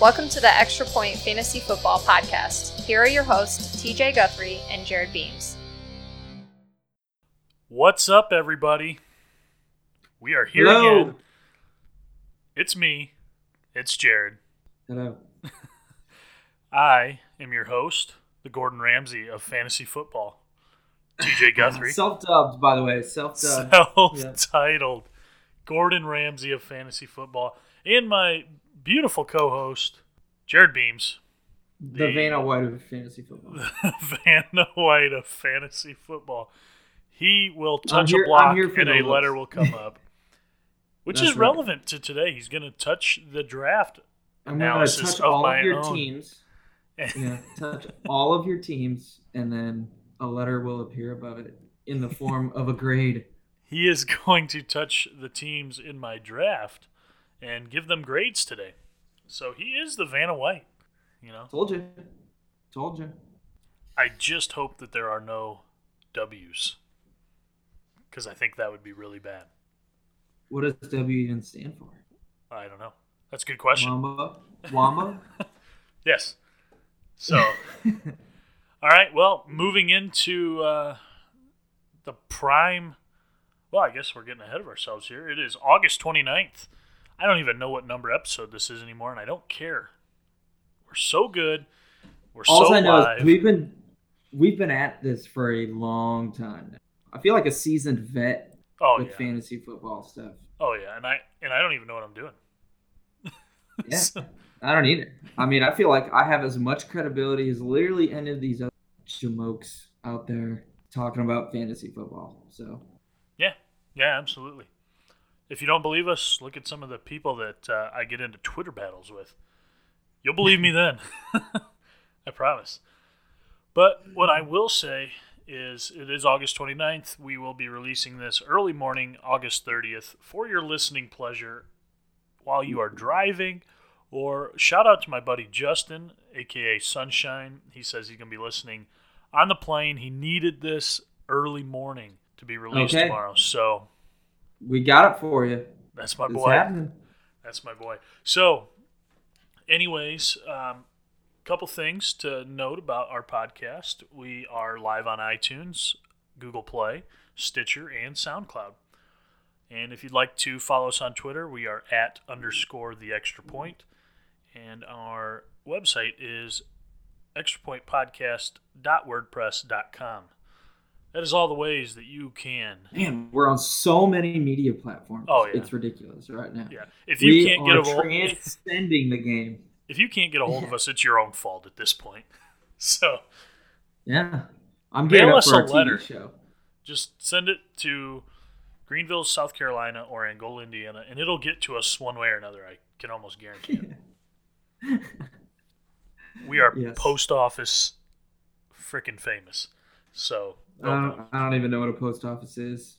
Welcome to the Extra Point Fantasy Football Podcast. Here are your hosts, TJ Guthrie and Jared Beams. What's up, everybody? We are here Hello. again. It's me. It's Jared. Hello. I am your host, the Gordon Ramsay of fantasy football. TJ Guthrie. Self dubbed, by the way. Self dubbed. Self-titled Gordon Ramsay of fantasy football, and my beautiful co-host Jared Beams, the the- Vanna White of fantasy football. Vanna White of fantasy football. He will touch here- a block and the a letter will come up, which That's is right. relevant to today. He's going to touch the draft I'm going to analysis touch of all my of your own. teams. Yeah, touch all of your teams, and then a letter will appear above it in the form of a grade. He is going to touch the teams in my draft and give them grades today. So he is the Vanna White. You know, Told you. Told you. I just hope that there are no W's because I think that would be really bad. What does W even stand for? I don't know. That's a good question. Wamba? Wamba? Yes. So, all right. Well, moving into uh, the prime. Well, I guess we're getting ahead of ourselves here. It is August 29th. I don't even know what number episode this is anymore, and I don't care. We're so good. We're All so I know live. is we've been we've been at this for a long time now. I feel like a seasoned vet oh with yeah. fantasy football stuff. Oh yeah. And I and I don't even know what I'm doing. Yeah. So- I don't either. I mean, I feel like I have as much credibility as literally any of these other jamokes out there talking about fantasy football. So Yeah, yeah, absolutely. If you don't believe us, look at some of the people that uh, I get into Twitter battles with. You'll believe me then. I promise. But what I will say is it is August 29th. We will be releasing this early morning, August 30th, for your listening pleasure while you are driving. Or shout out to my buddy Justin, aka Sunshine. He says he's going to be listening on the plane. He needed this early morning to be released Okay. tomorrow. So we got it for you. that's my It's boy. happening. That's my boy. So, anyways, um, couple things to note about our podcast. We are live on iTunes, Google Play, Stitcher, and SoundCloud. And if you'd like to follow us on Twitter, we are at underscore the extra point. And our website is extrapointpodcast.wordpress.com. That is all the ways that you can. Man, we're on so many media platforms. Oh, yeah. It's ridiculous right now. Yeah. If you we can't get a hold transcending the game. if you can't get a hold of us, it's your own fault at this point. So Yeah. I'm getting us a letter. show. just send it to Greenville, South Carolina, or Angola, Indiana, and it'll get to us one way or another. I can almost guarantee it. We are Yes. post office freaking famous. So I don't, I don't even know what a post office is.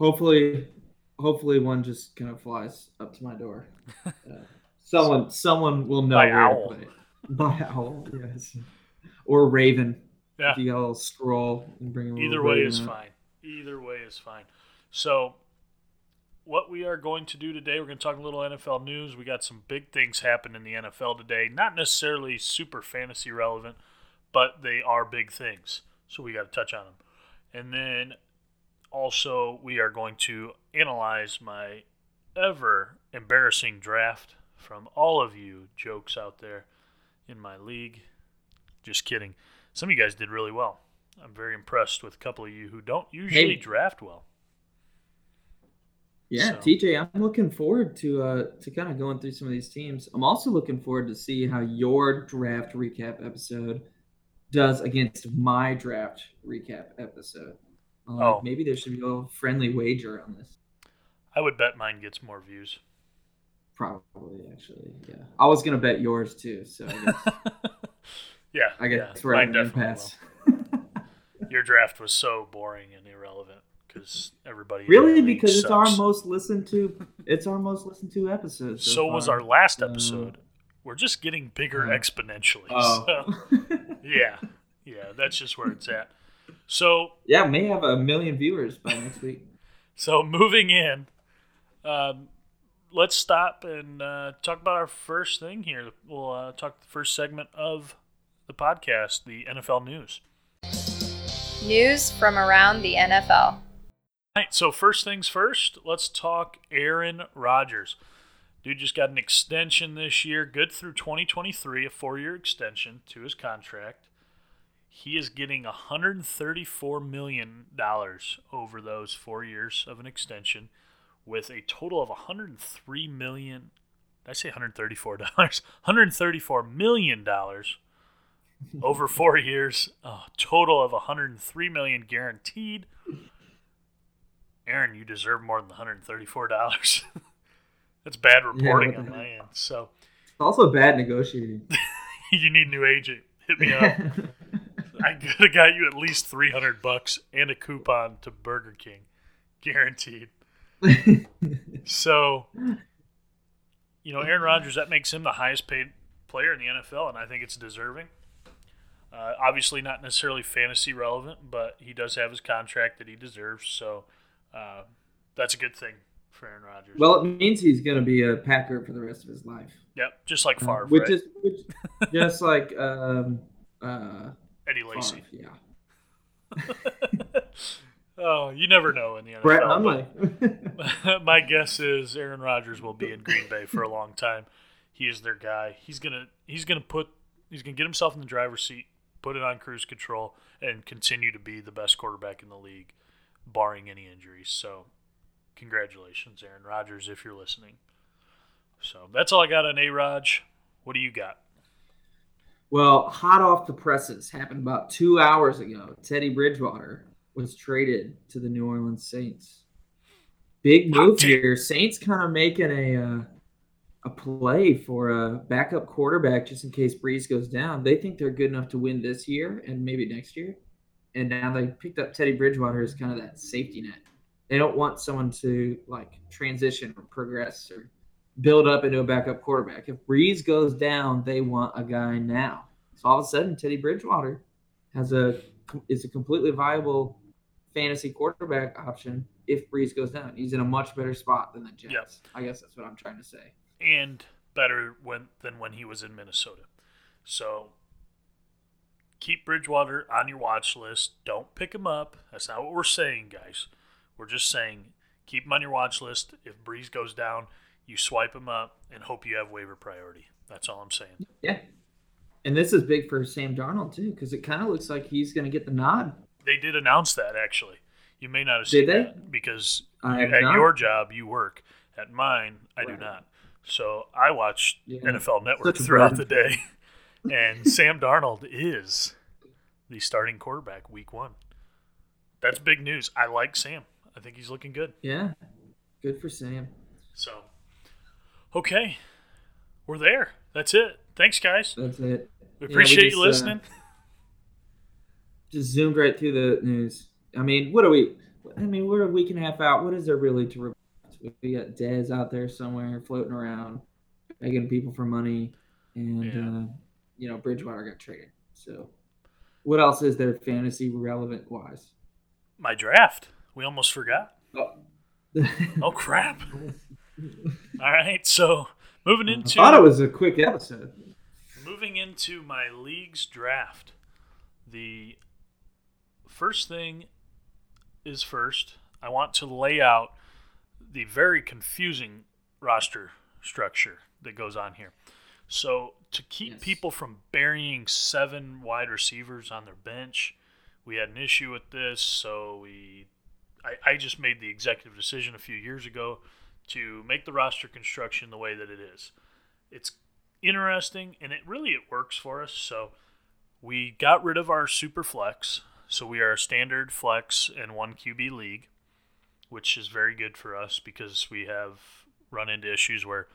Hopefully, hopefully one just kind of flies up to my door. Uh, someone, someone will know By where owl. to put it. By owl, yes, or raven. Yeah. If you got a little scroll and bring a little Either way is out. fine. Either way is fine. So, what we are going to do today, we're going to talk a little NFL news. We got some big things happen in the NFL today. Not necessarily super fantasy relevant, but they are big things. So, we got to touch on them. And then also, we are going to analyze my ever embarrassing draft from all of you jokes out there in my league. Just kidding. Some of you guys did really well. I'm very impressed with a couple of you who don't usually Hey. draft well. Yeah, So- TJ, I'm looking forward to uh to kind of going through some of these teams. I'm also looking forward to see how your draft recap episode does against my draft recap episode. Uh, Oh. maybe there should be a little friendly wager on this. I would bet mine gets more views. Probably, actually, yeah. I was gonna bet yours too, so I guess, yeah, I guess yeah, we're at an impasse. Your draft was so boring and irrelevant because everybody really, because it's our most listened to. It's our most listened to episode. So, So was our last Uh, episode. We're just getting bigger uh, exponentially. Oh. So, yeah, yeah, that's just where it's at. So yeah, may have a million viewers by next week. So moving in, um, let's stop and uh, talk about our first thing here. We'll uh, talk the first segment of the podcast, the NFL news. News from around the NFL. All right, so first things first, let's talk Aaron Rodgers. Dude just got an extension this year, good through 2023, a four year extension to his contract. He is getting $134 million over those four years of an extension with a total of 103 million did I say 134 dollars? 134 million dollars over 4 years a total of 103 million guaranteed. Aaron you deserve more than 134 dollars that's bad reporting Yeah, on my end so Also bad negotiating. you need a new agent hit me up I could have got you at least 300 bucks and a coupon to Burger King guaranteed So, you know, Aaron Rodgers, that makes him the highest paid player in the NFL, and I think it's deserving. Uh, obviously, not necessarily fantasy relevant, but he does have his contract that he deserves. So, uh, that's a good thing for Aaron Rodgers. well, it means he's going to be a Packer for the rest of his life. yep, just like Uh, Favre, which right? is which, just like um, uh, Eddie Lacy. Yeah. oh, you never know in the NFL. Brett Hundley. My guess is Aaron Rodgers will be in Green Bay for a long time. He is their guy. He's gonna he's gonna put he's gonna get himself in the driver's seat, put it on cruise control, and continue to be the best quarterback in the league, barring any injuries. So, congratulations, Aaron Rodgers, if you're listening. So that's all I got on A Raj. What do you got? Well, hot off the presses, happened about two hours ago. Teddy Bridgewater was traded to the New Orleans Saints. Big move here. Saints kind of making a uh, a play for a backup quarterback just in case Brees goes down. They think they're good enough to win this year and maybe next year. And now they picked up Teddy Bridgewater as kind of that safety net. They don't want someone to like transition or progress or build up into a backup quarterback. If Brees goes down, they want a guy now. So all of a sudden, Teddy Bridgewater has a is a completely viable fantasy quarterback option if Brees goes down. He's in a much better spot than the Jets. Yep. I guess that's what I'm trying to say. and better when than when he was in Minnesota. So keep Bridgewater on your watch list. Don't pick him up. That's not what we're saying, guys. We're just saying keep him on your watch list. If Brees goes down, you swipe him up and hope you have waiver priority. That's all I'm saying. Yeah. And this is big for Sam Darnold too, because it kind of looks like he's going to get the nod. They did announce that actually. You may not have Did seen they? that because I at not. your job you work. At mine, I do not. So I watch Yeah. NFL Network Such throughout the day, and Sam Darnold is the starting quarterback week one. That's big news. I like Sam. I think he's looking good. Yeah. Good for Sam. So, okay, we're there. That's it. Thanks, guys. That's it. We Yeah, we appreciate just, you uh, listening. Just zoomed right through the news. I mean, what are we? I mean, we're a week and a half out. What is there really to report? We got Dez out there somewhere floating around, begging people for money, and Yeah. uh, you know Bridgewater got traded. So, what else is there fantasy relevant wise? My draft. We almost forgot. Oh, Oh crap! All right, so moving into. I into thought it was a quick episode. Moving into my league's draft, the first thing is first. I want to lay out the very confusing roster structure that goes on here. So, to keep Yes. people from burying seven wide receivers on their bench, we had an issue with this. So, we, I, I just made the executive decision a few years ago to make the roster construction the way that it is. It's interesting and it really it works for us. So we got rid of our super flex. So we are a standard flex and one qb league which is very good for us because we have run into issues where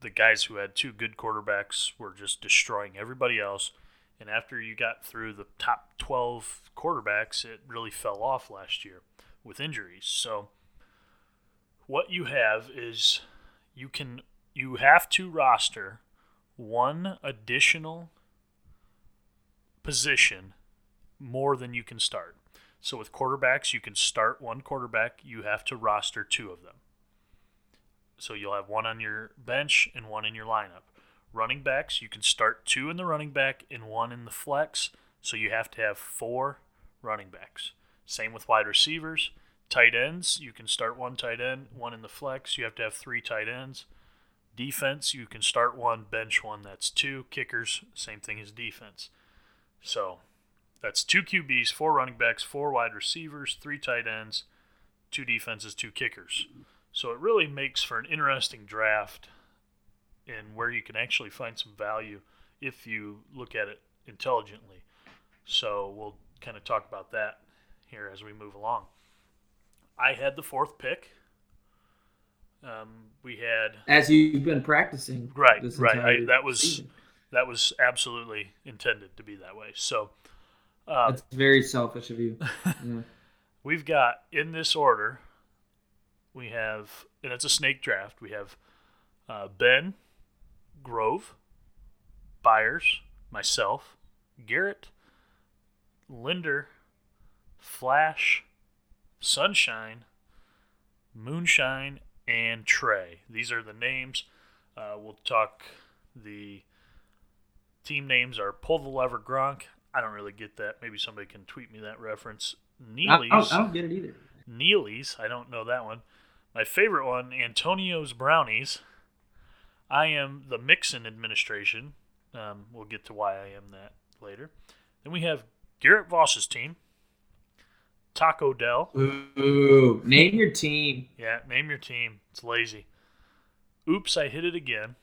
the guys who had two good quarterbacks were just destroying everybody else. And after you got through the top 12 quarterbacks it really fell off last year with injuries so what you have is you can you have to roster one additional position more than you can start. So with quarterbacks, you can start one quarterback, you have to roster two of them. So you'll have one on your bench and one in your lineup. Running backs, you can start two in the running back and one in the flex. So you have to have four running backs. Same with wide receivers. Tight ends, you can start one tight end, one in the flex. You have to have three tight ends. Defense, you can start one, bench one. That's two. Kickers, same thing as defense. So that's two QBs, four running backs, four wide receivers, three tight ends, two defenses, two kickers. So it really makes for an interesting draft and where you can actually find some value if you look at it intelligently. So we'll kind of talk about that here as we move along. I had the fourth pick. Um, we had as you've been practicing. Right, right. I, that was season. that was absolutely intended to be that way. So uh, that's very selfish of you. Yeah. we've got in this order. We have, and it's a snake draft. We have uh, Ben, Grove, Byers, myself, Garrett, Linder, Flash, Sunshine, Moonshine, and Trey. These are the names. Uh, we'll talk. The team names are Pull the Lever Gronk. I don't really get that. Maybe somebody can tweet me that reference. Neely's. I, I, I don't get it either. Neely's. I don't know that one. My favorite one, Antonio's Brownies. I am the Mixon administration. Um, we'll get to why I am that later. Then we have Garrett Voss's team. Taco Dell. Ooh, name your team. Yeah, name your team. It's lazy. Oops, I hit it again.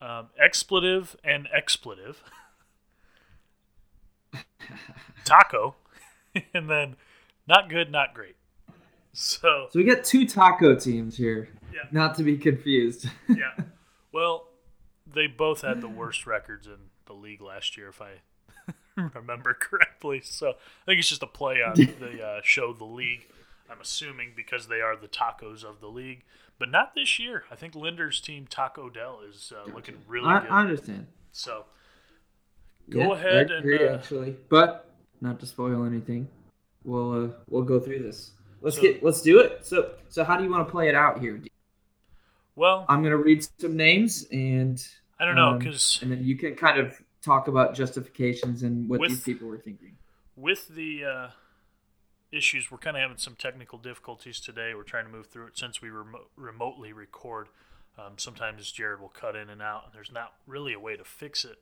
Um, expletive and expletive. taco, and then not good, not great. So, so we got two taco teams here. Yeah. Not to be confused. yeah. Well, they both had the worst records in the league last year, if I remember correctly. So I think it's just a play on the uh, show, The League. I'm assuming because they are the tacos of the league, but not this year. I think Linder's team Taco Dell is uh, looking really I, good. I understand. So go yeah, ahead I agree, and uh, actually, but not to spoil anything, we'll uh, we'll go through this. Let's so, get let's do it. So so how do you want to play it out here? Well, I'm gonna read some names and I don't know because um, and then you can kind of talk about justifications and what with, these people were thinking. With the uh, issues, we're kind of having some technical difficulties today. We're trying to move through it since we remo- remotely record. Um, sometimes Jared will cut in and out, and there's not really a way to fix it,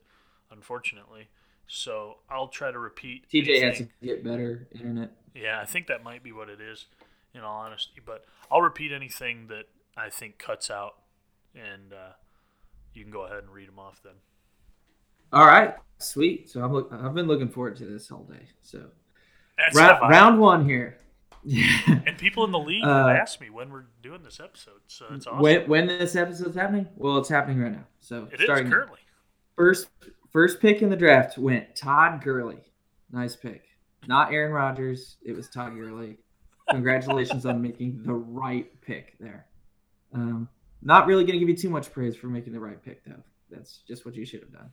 unfortunately. So I'll try to repeat. TJ anything. has to get better internet. Yeah, I think that might be what it is, in all honesty. But I'll repeat anything that I think cuts out, and uh, you can go ahead and read them off then. All right, sweet. So I'm look, I've been looking forward to this all day. So round, round one here. And people in the league uh, have asked me when we're doing this episode, so it's awesome. When, when this episode's happening? Well, it's happening right now. So it starting is currently. First, first pick in the draft went Todd Gurley. Nice pick. Not Aaron Rodgers. It was Todd Gurley. Congratulations on making the right pick there. Um, not really going to give you too much praise for making the right pick, though. That's just what you should have done.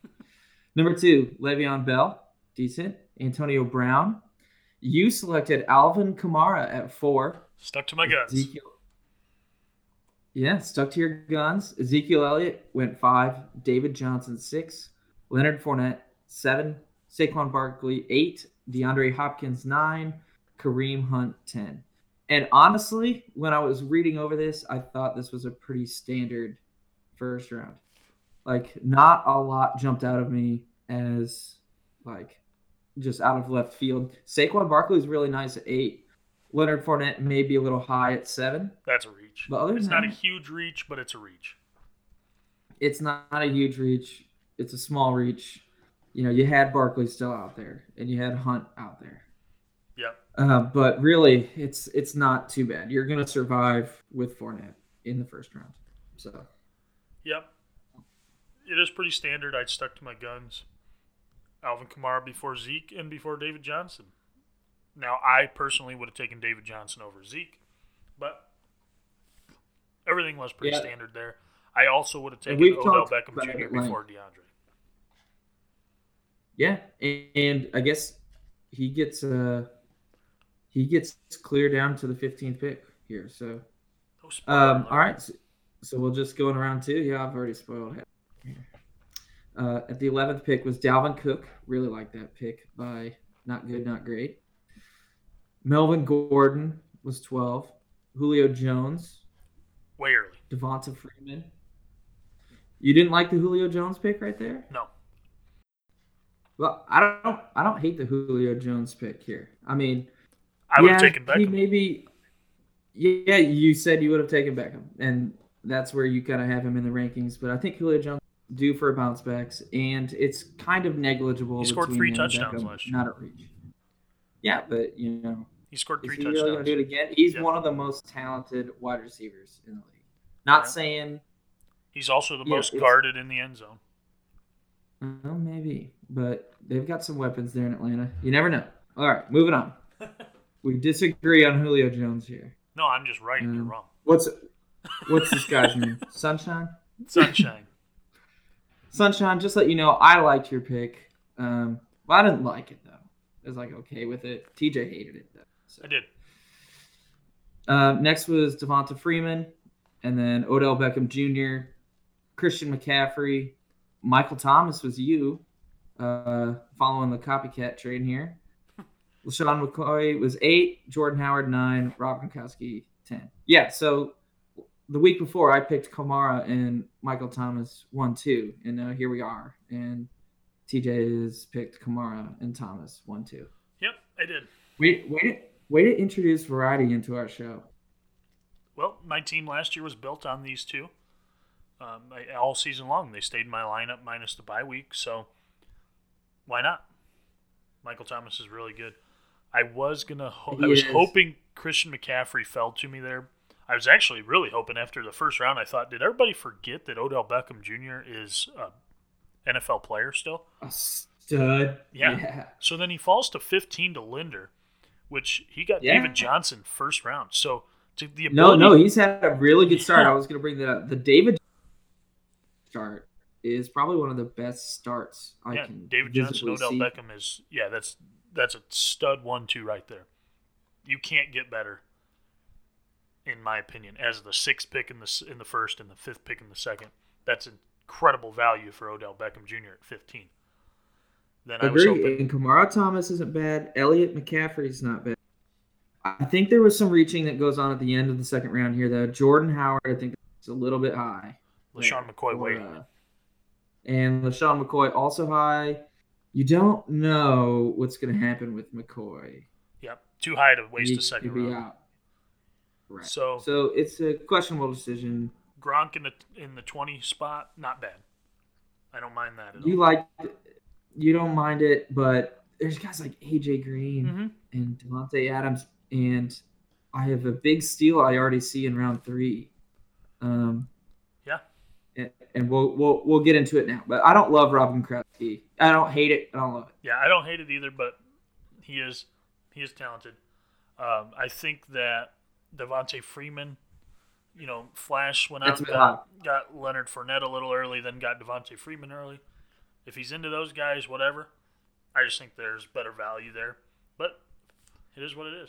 Number two, Le'Veon Bell, decent. Antonio Brown. You selected Alvin Kamara at four. Stuck to my guns. Ezekiel. Yeah, stuck to your guns. Ezekiel Elliott went five. David Johnson six. Leonard Fournette seven. Saquon Barkley eight. DeAndre Hopkins nine. Kareem Hunt ten. And honestly, when I was reading over this, I thought this was a pretty standard first round. Like not a lot jumped out of me as like just out of left field. Saquon Barkley is really nice at eight. Leonard Fournette may be a little high at seven. That's a reach. But other it's not that, a huge reach, but it's a reach. It's not a huge reach. It's a small reach. You know, you had Barkley still out there, and you had Hunt out there. Yep. Uh, but really, it's it's not too bad. You're gonna survive with Fournette in the first round. So. Yep it is pretty standard. I stuck to my guns. Alvin Kamara before Zeke and before David Johnson. Now, I personally would have taken David Johnson over Zeke, but everything was pretty yeah. standard there. I also would have taken Odell Beckham Jr. before DeAndre. Yeah, and I guess he gets uh he gets clear down to the 15th pick here. So, um, all right. So we'll just go in round two. Yeah, I've already spoiled it. Uh, at the 11th pick was Dalvin Cook. Really like that pick by Not Good, Not Great. Melvin Gordon was 12. Julio Jones. Way early. Devonta Freeman. You didn't like the Julio Jones pick right there? No. Well, I don't. I don't hate the Julio Jones pick here. I mean, I would yeah, have taken He Beckham. maybe. Yeah, you said you would have taken Beckham, and that's where you kind of have him in the rankings. But I think Julio Jones due for a bounce backs, and it's kind of negligible. He scored three touchdowns Beckham, last year. Not at reach. Yeah, but you know, He scored three he really going to touchdowns. do it again? He's Yeah. one of the most talented wide receivers in the league. Not Yeah. saying, He's also the Yeah, most guarded in the end zone. well, maybe, but they've got some weapons there in Atlanta. You never know. All right, moving on. we disagree on Julio Jones here. No, I'm just right. You're Mm. wrong. What's what's this guy's name? Sunshine. Sunshine. Sunshine. Just let you know, I liked your pick. Um, well, I didn't like it though. I was like okay with it. TJ hated it though. So. I did. Um, next was Devonta Freeman, and then Odell Beckham Jr., Christian McCaffrey, Michael Thomas was you, uh, following the copycat train here. LeSean McCoy was eight, Jordan Howard nine, Rob Gronkowski ten. Yeah, so the week before I picked Kamara and Michael Thomas one two, and now here we are, and TJ has picked Kamara and Thomas one two. Yep, I did. Wait, wait, to- way to introduce variety into our show. Well, my team last year was built on these two. Um, I, all season long, they stayed in my lineup minus the bye week, so why not? Michael Thomas is really good. I was gonna. Ho- I was is. hoping Christian McCaffrey fell to me there. I was actually really hoping after the first round. I thought, did everybody forget that Odell Beckham Jr. is a NFL player still? A stud. Yeah. So then he falls to 15 to Linder, which he got Yeah. David Johnson first round. So to the No, ability, no, he's had a really good start. Yeah. I was going to bring that up. The David start is probably one of the best starts I yeah, can. David Johnson, Odell see. Beckham is yeah, that's that's a stud one-two right there. You can't get better, in my opinion, as the sixth pick in the in the first and the fifth pick in the second. That's incredible value for Odell Beckham Jr. at 15. Then I was Agree. hoping, And Kamara Thomas isn't bad. Elliott McCaffrey's not bad. I think there was some reaching that goes on at the end of the second round here, though. Jordan Howard, I think, is a little bit high. LeSean McCoy way. uh, and LeSean McCoy also high. You don't know what's going to happen with McCoy. Yep, too high to waste He a second round. out. Right. So- so it's a questionable decision. Gronk in the in the 20 spot, not bad. I don't mind that at You all. like, you don't mind it, but there's guys like AJ Green Mhm. and Davante Adams, and I have a big steal I already see in round three. Um, Yeah. and, and we'll we'll we'll get into it now. But I don't love Robin Krause. I don't hate it. I don't love it. Yeah, I don't hate it either, but he is he is talented. Um, I think that Devonta Freeman, you know, Flash went out, got, got Leonard Fournette a little early, then got Devontae Freeman early. If he's into those guys, whatever. I just think there's better value there, but it is what it is.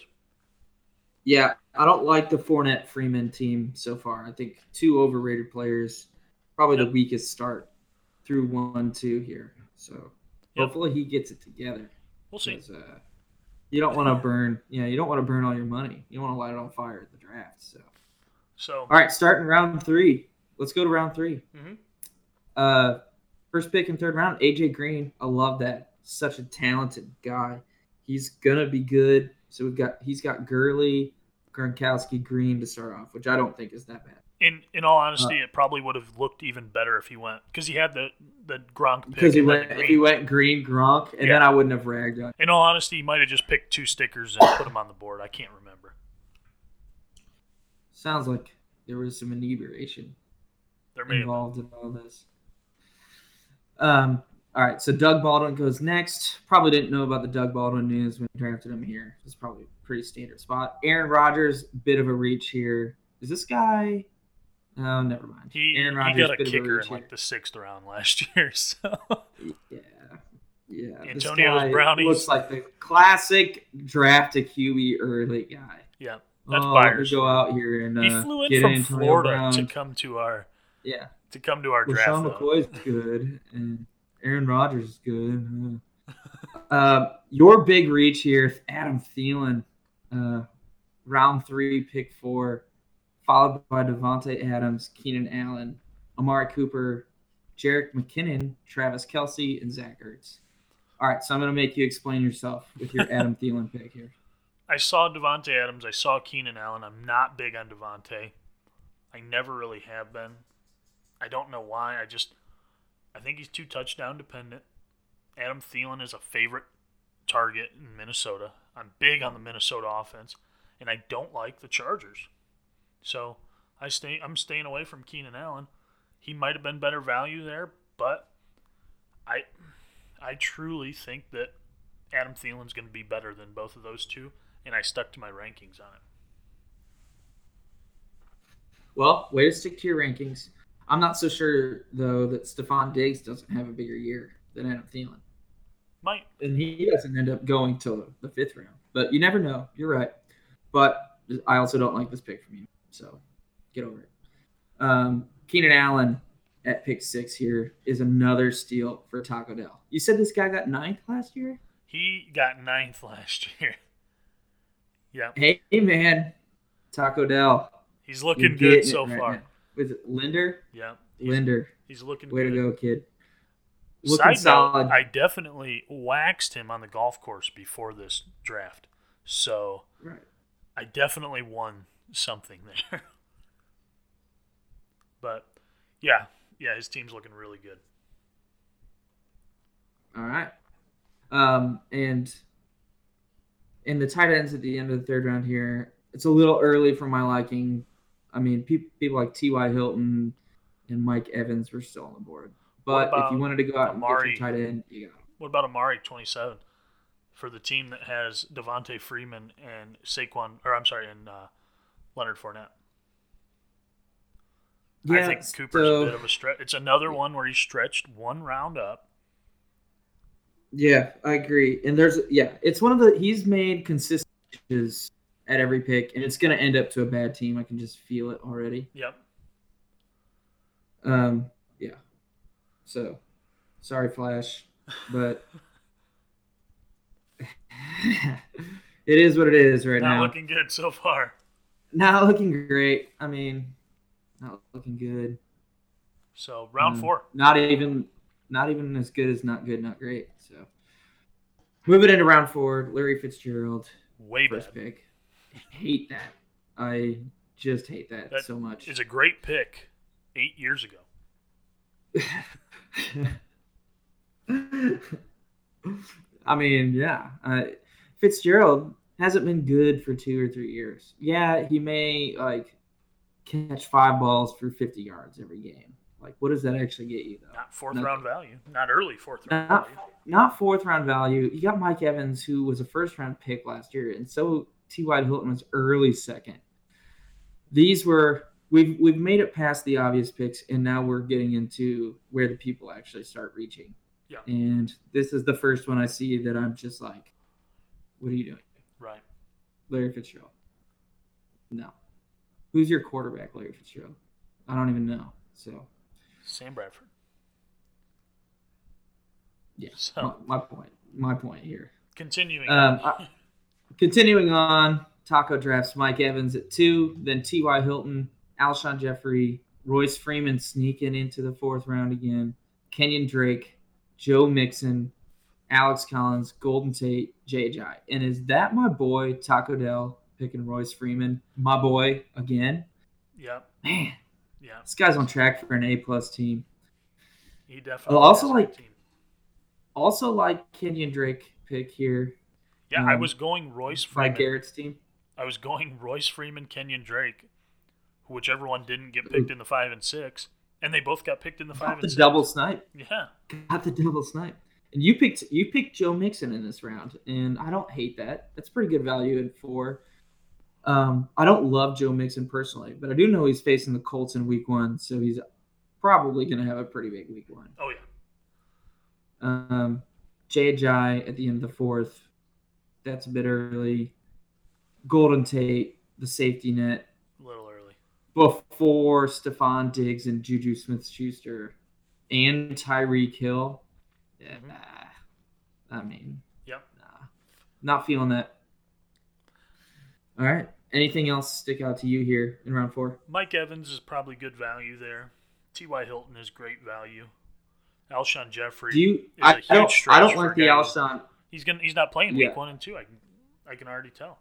Yeah, I don't like the Fournette Freeman team so far. I think two overrated players, probably the weakest start through one two here. So Yep. hopefully he gets it together. We'll see. uh, you don't want to burn. Yeah, you don't want to burn all your money. You want to light it on fire at the draft. So So all right, starting round three. Let's go to round three. Mhm. Uh, first pick in third round, AJ Green. I love that. Such a talented guy. He's gonna be good. So we've got he's got Gurley, Gronkowski, Green to start off, which I don't think is that bad. In in all Uh, honesty, it probably would have looked even better if he went because he had the the Gronk. Because he went Green. he went Green Gronk, and then I wouldn't have ragged on. In all honesty, he might have just picked two stickers and put them on the board. I can't remember. Sounds like there was some inebriation There may have been. involved in all this. Um. All right, so Doug Baldwin goes next. Probably didn't know about the Doug Baldwin news when we drafted him here. It's probably a pretty standard spot. Aaron Rodgers, bit of a reach here. Is this guy? Oh, never mind. He, Aaron he got a kicker reach in like the sixth round last year. So Yeah, yeah. Antonio's guy Brownies. looks like the classic draft a QB early guy. yeah, That's oh, buyer's go out here and uh, he flew in get from Antonio Florida Brown. to come to our yeah, to come to our draft. LeSean though. McCoy's good, and Aaron Rodgers is good. Uh, your big reach here, Adam Thielen, uh, round three, pick four, followed by Davante Adams, Keenan Allen, Amari Cooper, Jerick McKinnon, Travis Kelce, and Zach Ertz. All right, so I'm going to make you explain yourself with your Adam Thielen pick here. I saw Davante Adams. I saw Keenan Allen. I'm not big on Davante. I never really have been. I don't know why. I just I think he's too touchdown dependent. Adam Thielen is a favorite target in Minnesota. I'm big on the Minnesota offense, and I don't like the Chargers. So I stay. I'm staying away from Keenan Allen. He might have been better value there, but I I truly think that Adam Thielen's going to be better than both of those two, and I stuck to my rankings on it. Well, way to stick to your rankings. I'm not so sure though that Stefon Diggs doesn't have a bigger year than Adam Thielen, Might and he doesn't end up going till the fifth round. But you never know. You're right. But I also don't like this pick from you, so get over it. Um, Keenan Allen at pick six here is another steal for Taco Dell. You said this guy got ninth last year. he got ninth last year. yeah, Hey, man, Taco Dell. he's looking good so right far. now. It Linder? Yeah, he's, Linder. he's looking good. Way good. to go, kid. Looking Side note, solid. I definitely waxed him on the golf course before this draft, so Right. I definitely won something there. but yeah, yeah, his team's looking really good. All right. Um, and in the tight ends at the end of the third round here, it's a little early for my liking. I mean, pe- people like T.Y. Hilton and Mike Evans were still on the board. But if you wanted to go out and get your tight end, you got him. What about Amari twenty seven for the team that has Devonta Freeman and Saquon, or I'm sorry, and uh, Leonard Fournette? I think Cooper's so- a bit of a stretch. It's another one where he stretched one round up. Yeah, I agree. And there's yeah, it's one of the he's made consistent at every pick, and it's gonna end up to a bad team. I can just feel it already. Yep. Um, yeah. So, sorry, Flash, but it is what it is right Not now. looking good so far. Not looking great. I mean, not looking good. So round Um, four. Not even, not even as good as not good, not great. So, moving into round four, Larry Fitzgerald, Way first bad. pick. Hate that. I just hate that, That so much. It's a great pick eight years ago. I mean, yeah. Uh, Fitzgerald hasn't been good for two or three years. Yeah, he may like catch five balls for 50 yards every game. Like, what does that actually get you, though? Not fourth Nothing. round value. Not early fourth round Not, value. not fourth round value. You got Mike Evans, who was a first round pick last year, and so T.Y. Hilton was early second. These were we've we've made it past the obvious picks, and now we're getting into where the people actually start reaching. Yeah. And this is the first one I see that I'm just like, what are you doing, Right. Larry Fitzgerald? No. Who's your quarterback, Larry Fitzgerald? I don't even know. So Sam Bradford. yeah, So my, my point. My point here. continuing. Um, on. I- Continuing on, Taco drafts Mike Evans at two, then T.Y. Hilton, Alshon Jeffery, Royce Freeman sneaking into the fourth round again, Kenyon Drake, Joe Mixon, Alex Collins, Golden Tate, JJ. And is that my boy Taco Dell picking Royce Freeman? My boy again? yep. Man, Yeah. this guy's on track for an A plus team. He definitely. also like- team. Also like Kenyon Drake pick here Yeah, I um, was going Royce by Freeman. Garrett's team. I was going Royce Freeman, Kenyon Drake, whichever one didn't get picked in the five and six, and they both got picked in the five Got and the six. double snipe. Yeah. got the double snipe. And you picked you picked Joe Mixon in this round, and I don't hate that. That's pretty good value in four. Um, I don't love Joe Mixon personally, but I do know he's facing the Colts in Week One, so he's probably going to have a pretty big Week One. Oh yeah. Um, J.J. at the end of the fourth, that's a bit early. Golden Tate, the safety net A little early. before Stefon Diggs and Juju Smith Schuster and Tyreek Hill. Yeah, Mhm. nah. I mean, Yep. nah. Not feeling that. All right. Anything else stick out to you here in round four? Mike Evans is probably good value there. T.Y. Hilton is great value. Alshon Jeffery. Do you? is a I, I huge don't. I don't like the Alshon. He's gonna. He's not playing week Yeah. one and two. I can. I can already tell,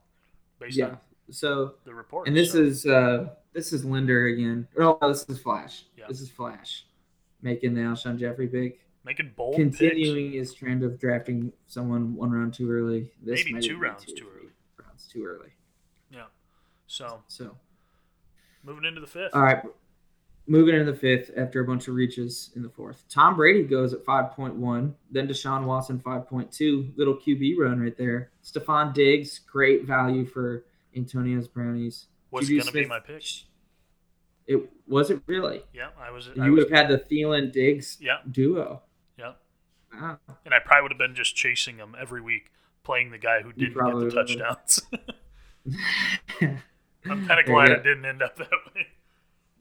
based Yeah. on So the report. And this so. is uh this is Linder again. Oh, no, this is Flash. Yeah. This is Flash making the Alshon Jeffrey pick. Making bold picks. Continuing his trend of drafting someone one round too early. This Maybe two rounds two too early. Rounds too early. Yeah. So So moving into the fifth. all right. Moving into the fifth after a bunch of reaches in the fourth. Tom Brady goes at 5.1, then Deshaun Watson 5.2. Little QB run right there. Stefon Diggs, great value for Antonio's Brownies. Was gonna be my pick. It was it really? Yeah, I was. I You would was have had the Thielen Diggs yeah, duo. Yeah. And I probably would have been just chasing him every week, playing the guy who didn't get the touchdowns. I'm kind of glad it didn't end up that way.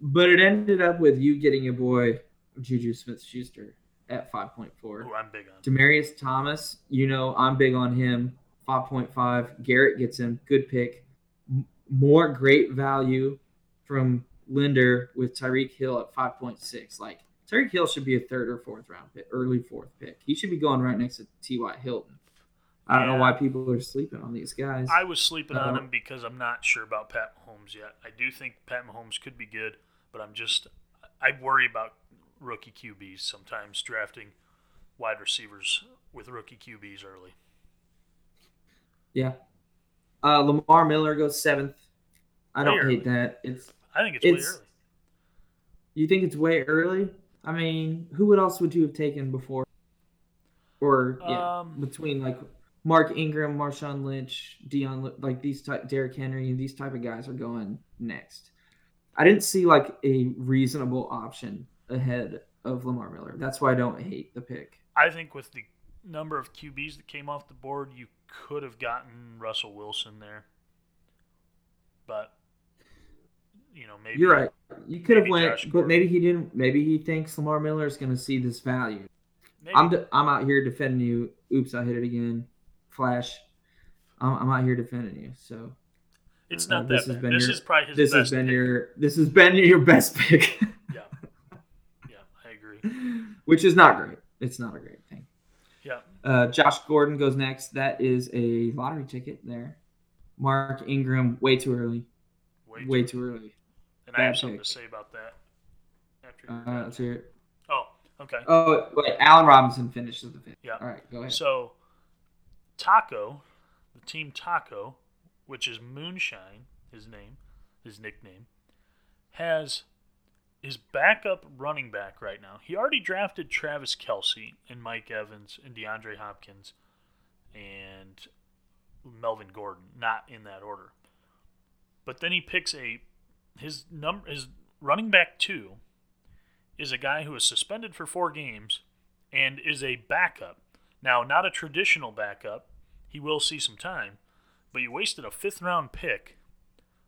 But it ended up with you getting your boy Juju Smith Schuster at 5.4. Who I'm big on. Demaryius Thomas, you know, I'm big on him. 5.5. Garrett gets him. Good pick. M- More great value from Linder with Tyreek Hill at 5.6. Like, Tyreek Hill should be a third or fourth round pick, early fourth pick. He should be going right next to T.Y. Hilton. I don't know why people are sleeping on these guys. I was sleeping on Uh, him because I'm not sure about Pat Mahomes yet. I do think Pat Mahomes could be good, but I'm just I worry about rookie QBs sometimes drafting wide receivers with rookie QBs early. Yeah. Uh, Lamar Miller goes seventh. I Way don't early. hate that. It's I think it's, It's- way early. you think it's way early? I mean, who else would you have taken before? Or yeah, Um, between like Mark Ingram, Marshawn Lynch, Dion, like these type, Derrick Henry, these type of guys are going next. I didn't see like a reasonable option ahead of Lamar Miller. That's why I don't hate the pick. I think with the number of QBs that came off the board, you could have gotten Russell Wilson there. But you know, maybe You're right. You could have went, Josh but maybe he didn't. Maybe he thinks Lamar Miller is going to see this value. Maybe. I'm de- I'm out here defending you. Oops, I hit it again. Flash. I'm, I'm out here defending you. So it's uh, not this that has bad. been This your- is probably his this best has been pick. your this has been your best pick, Yeah. Yeah, I agree. which is not great. It's not a great thing. Yeah. Uh, Josh Gordon goes next. That is a lottery ticket there. Mark Ingram, way too early. Way, Way too. too early. And I have something pick. to say about that. After Uh, let's hear it. Oh, okay. Oh wait, Allen Robinson finishes the fifth. Yeah. All right, go ahead. So, Taco, the team Taco, which is Moonshine, his name, his nickname, has his backup running back right now. He already drafted Travis Kelce and Mike Evans and DeAndre Hopkins and Melvin Gordon, not in that order. But then he picks a his number his running back two is a guy who is suspended for four games and is a backup. Now, not a traditional backup. He will see some time, but you wasted a fifth round pick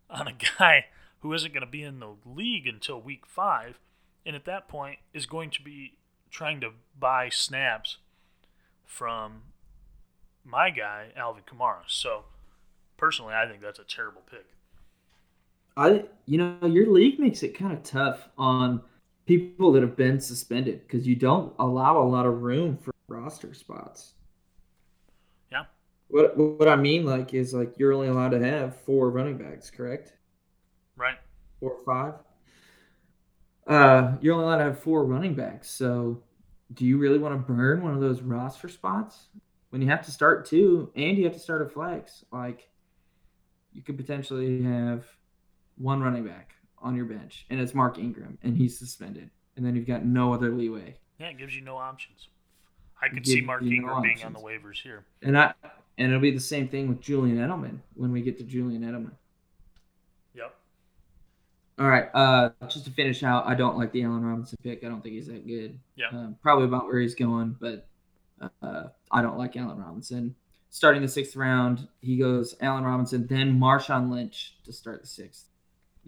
on a guy who isn't going to be in the league until week five, and at that point is going to be trying to buy snaps from my guy, Alvin Kamara. So, personally, I think that's a terrible pick. I, you know, your league makes it kind of tough on people that have been suspended because you don't allow a lot of room for roster spots. Yeah. What what I mean like is like you're only allowed to have four running backs, correct? Right? Four or five. Uh, you're only allowed to have four running backs. So, do you really want to burn one of those roster spots when you have to start two and you have to start a flex? Like, you could potentially have one running back on your bench, and it's Mark Ingram, and he's suspended, and then you've got no other leeway. Yeah, it gives you no options. I could see Mark you no Ingram being on the waivers here. And I and it'll be the same thing with Julian Edelman when we get to Julian Edelman. Yep. All right, uh, just to finish out, I don't like the Allen Robinson pick. I don't think he's that good. Yeah. Um, probably about where he's going, but uh, I don't like Allen Robinson. starting the sixth round, he goes Allen Robinson, then Marshawn Lynch to start the sixth.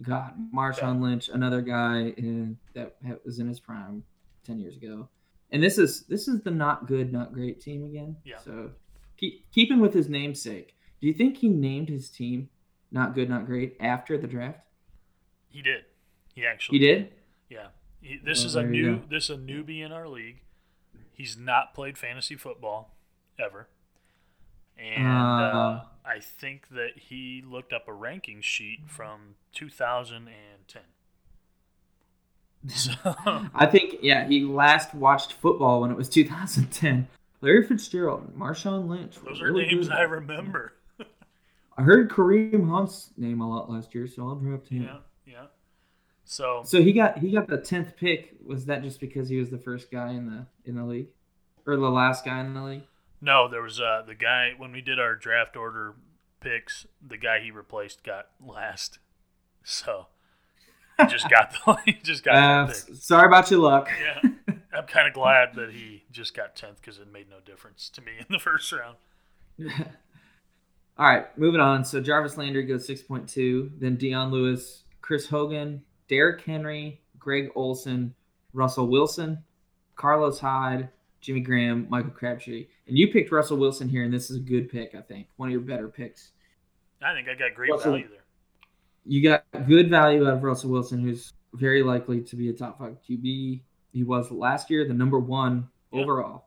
God, Marshawn Lynch, another guy in, that was in his prime ten years ago. And this is this is the not good, not great team again. Yeah. So keep keeping with his namesake. Do you think he named his team not good, not great after the draft? He did. He actually. He did. Yeah. He, this Well, is a new. go. This is a newbie in our league. He's not played fantasy football ever, and uh, Uh. I think that he looked up a ranking sheet from 2010. So I think yeah, he last watched football when it was 2010. Larry Fitzgerald, Marshawn Lynch. those are really names good. I remember. I heard Kareem Hunt's name a lot last year, so I'll draft him. Yeah, yeah. So So he got he got the tenth pick. Was that just because he was the first guy in the in the league, or the last guy in the league? No, there was uh the guy when we did our draft order picks. The guy he replaced got last, so he just got the he just got Uh, the pick. sorry about your luck. Yeah, I'm kind of glad that he just got tenth because it made no difference to me in the first round. All right, moving on. So Jarvis Landry goes 6.2, then Dion Lewis, Chris Hogan, Derrick Henry, Greg Olsen, Russell Wilson, Carlos Hyde, Jimmy Graham, Michael Crabtree. And you picked Russell Wilson here, and this is a good pick, I think. One of your better picks. I think I got great Russell- value there. You got good value out of Russell Wilson, who's very likely to be a top five QB. He was last year the number one overall.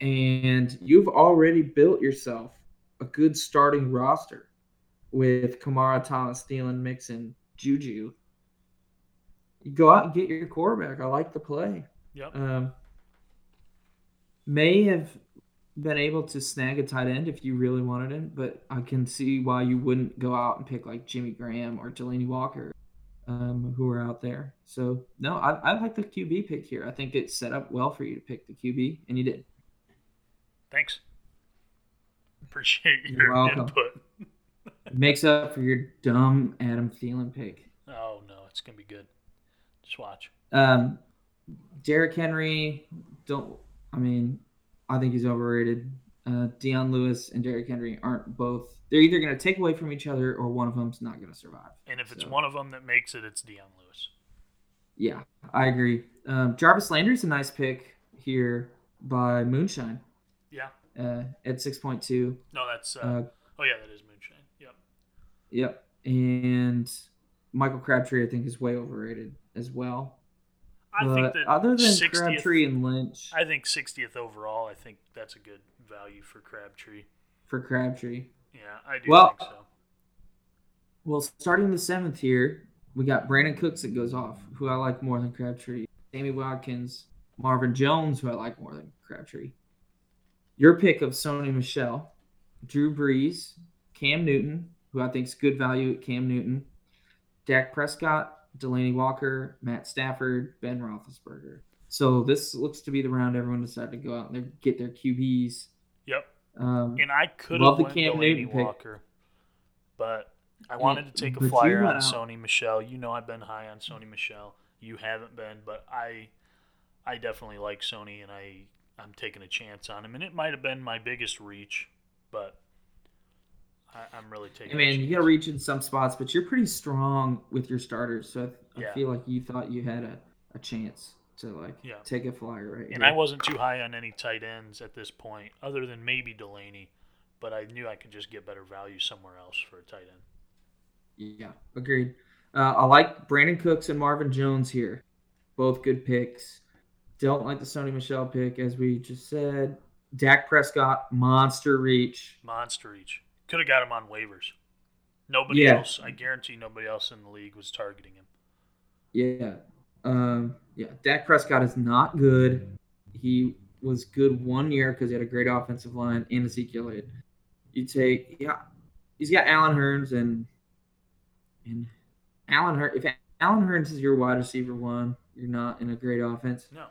And you've already built yourself a good starting roster with Kamara, Thomas, Thielen, Mixon, Juju. You go out and get your quarterback. I like the play. Yep. Um, may have been able to snag a tight end if you really wanted him, but I can see why you wouldn't go out and pick like Jimmy Graham or Delanie Walker, um, who are out there. So no, I, I like the QB pick here. I think it's set up well for you to pick the QB, and you did. Thanks. Appreciate You're your welcome. input. It makes up for your dumb Adam Thielen pick. Oh no, it's gonna be good. Just watch. Um, Derrick Henry, don't. I mean, I think he's overrated. Uh, Dion Lewis and Derrick Henry aren't both. They're either going to take away from each other, or one of them's not going to survive. And if it's So- one of them that makes it, it's Dion Lewis. Yeah, I agree. Um, Jarvis Landry's a nice pick here by Moonshine Yeah. uh, at six point two. No, that's. Uh, Uh, oh yeah, that is moonshine. Yep. yep, and Michael Crabtree I think is way overrated as well. I but think that other than 60th Crabtree and Lynch I think 60th overall. I think that's a good value for Crabtree. for Crabtree. Yeah, I do Well- think so. Well, starting the seventh here, we got Brandin Cooks that goes off, who I like more than Crabtree. Sammy Watkins, Marvin Jones, who I like more than Crabtree. Your pick of Sony Michel, Drew Brees, Cam Newton, who I think is good value at Cam Newton, Dak Prescott, Delanie Walker, Matt Stafford, Ben Roethlisberger. So this looks to be the round everyone decided to go out and get their QBs. Yep. Um, And I could Love have the Cam Delanie Newton pick. Walker, but I wanted to take a flyer on out- Sony Michel. You know I've been high on Sony Michel. You haven't been, but I, I definitely like Sony, and I I'm taking a chance on him. And it might have been my biggest reach, but I, I'm really taking. I mean, you got to reach in some spots, but you're pretty strong with your starters. So I, Yeah. I feel like you thought you had a, a chance to like Yeah. take a flyer right And here. I wasn't too high on any tight ends at this point, other than maybe Delanie. But I knew I could just get better value somewhere else for a tight end. Yeah, agreed. Uh, I like Brandin Cooks and Marvin Jones here. Both good picks. Don't like the Sony Michel pick, as we just said. Dak Prescott, monster reach. Monster each. Could have got him on waivers. Nobody Yeah. else, I guarantee nobody else in the league was targeting him. Yeah. Um, yeah. Dak Prescott is not good. He was good one year because he had a great offensive line and Ezekiel Elliott. You take yeah, he's got Allen Hurns and and Allen Hurns. If Allen Hurns is your wide receiver one, you're not in a great offense. No.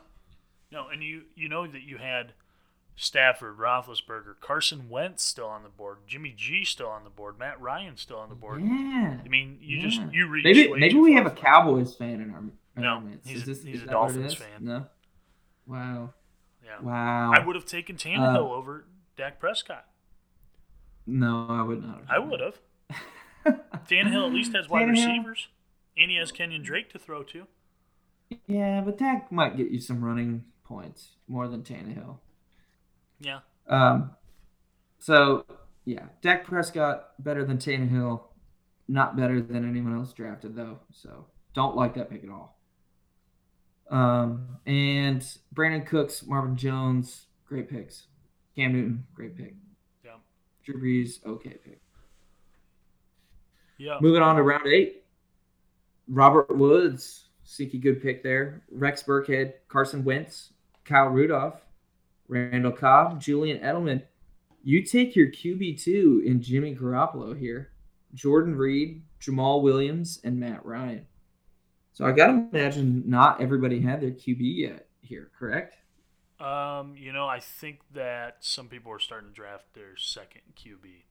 No, and you you know that you had Stafford, Roethlisberger, Carson Wentz still on the board, Jimmy G still on the board, Matt Ryan still on the board. Yeah. I mean, you Yeah. just you reach Maybe maybe we have a. Cowboys fan in our. in No, our midst. he's this- he's a that what it Dolphins fan. No. Wow. Yeah. Wow. I would have taken Tannehill Uh, over Dak Prescott. No, I would not. I would have. Tannehill at least has wide receivers, and he has Kenyan Drake to throw to. Yeah, but Dak might get you some running points more than Tannehill. Yeah, Um, so yeah, Dak Prescott better than Tannehill, not better than anyone else drafted though. So don't like that pick at all. Um, and Brandin Cooks, Marvin Jones, great picks. Cam Newton, great pick. yeah, Drew Brees, okay pick. yeah. Moving on to round eight. Robert Woods, sneaky good pick there. Rex Burkhead, Carson Wentz, Kyle Rudolph, Randall Cobb, Julian Edelman. You take your QB2 in Jimmy Garoppolo here. Jordan Reed, Jamaal Williams, and Matt Ryan. So I got to imagine not everybody had their QB yet here, correct? Um, you know, I think that some people are starting to draft their second QB,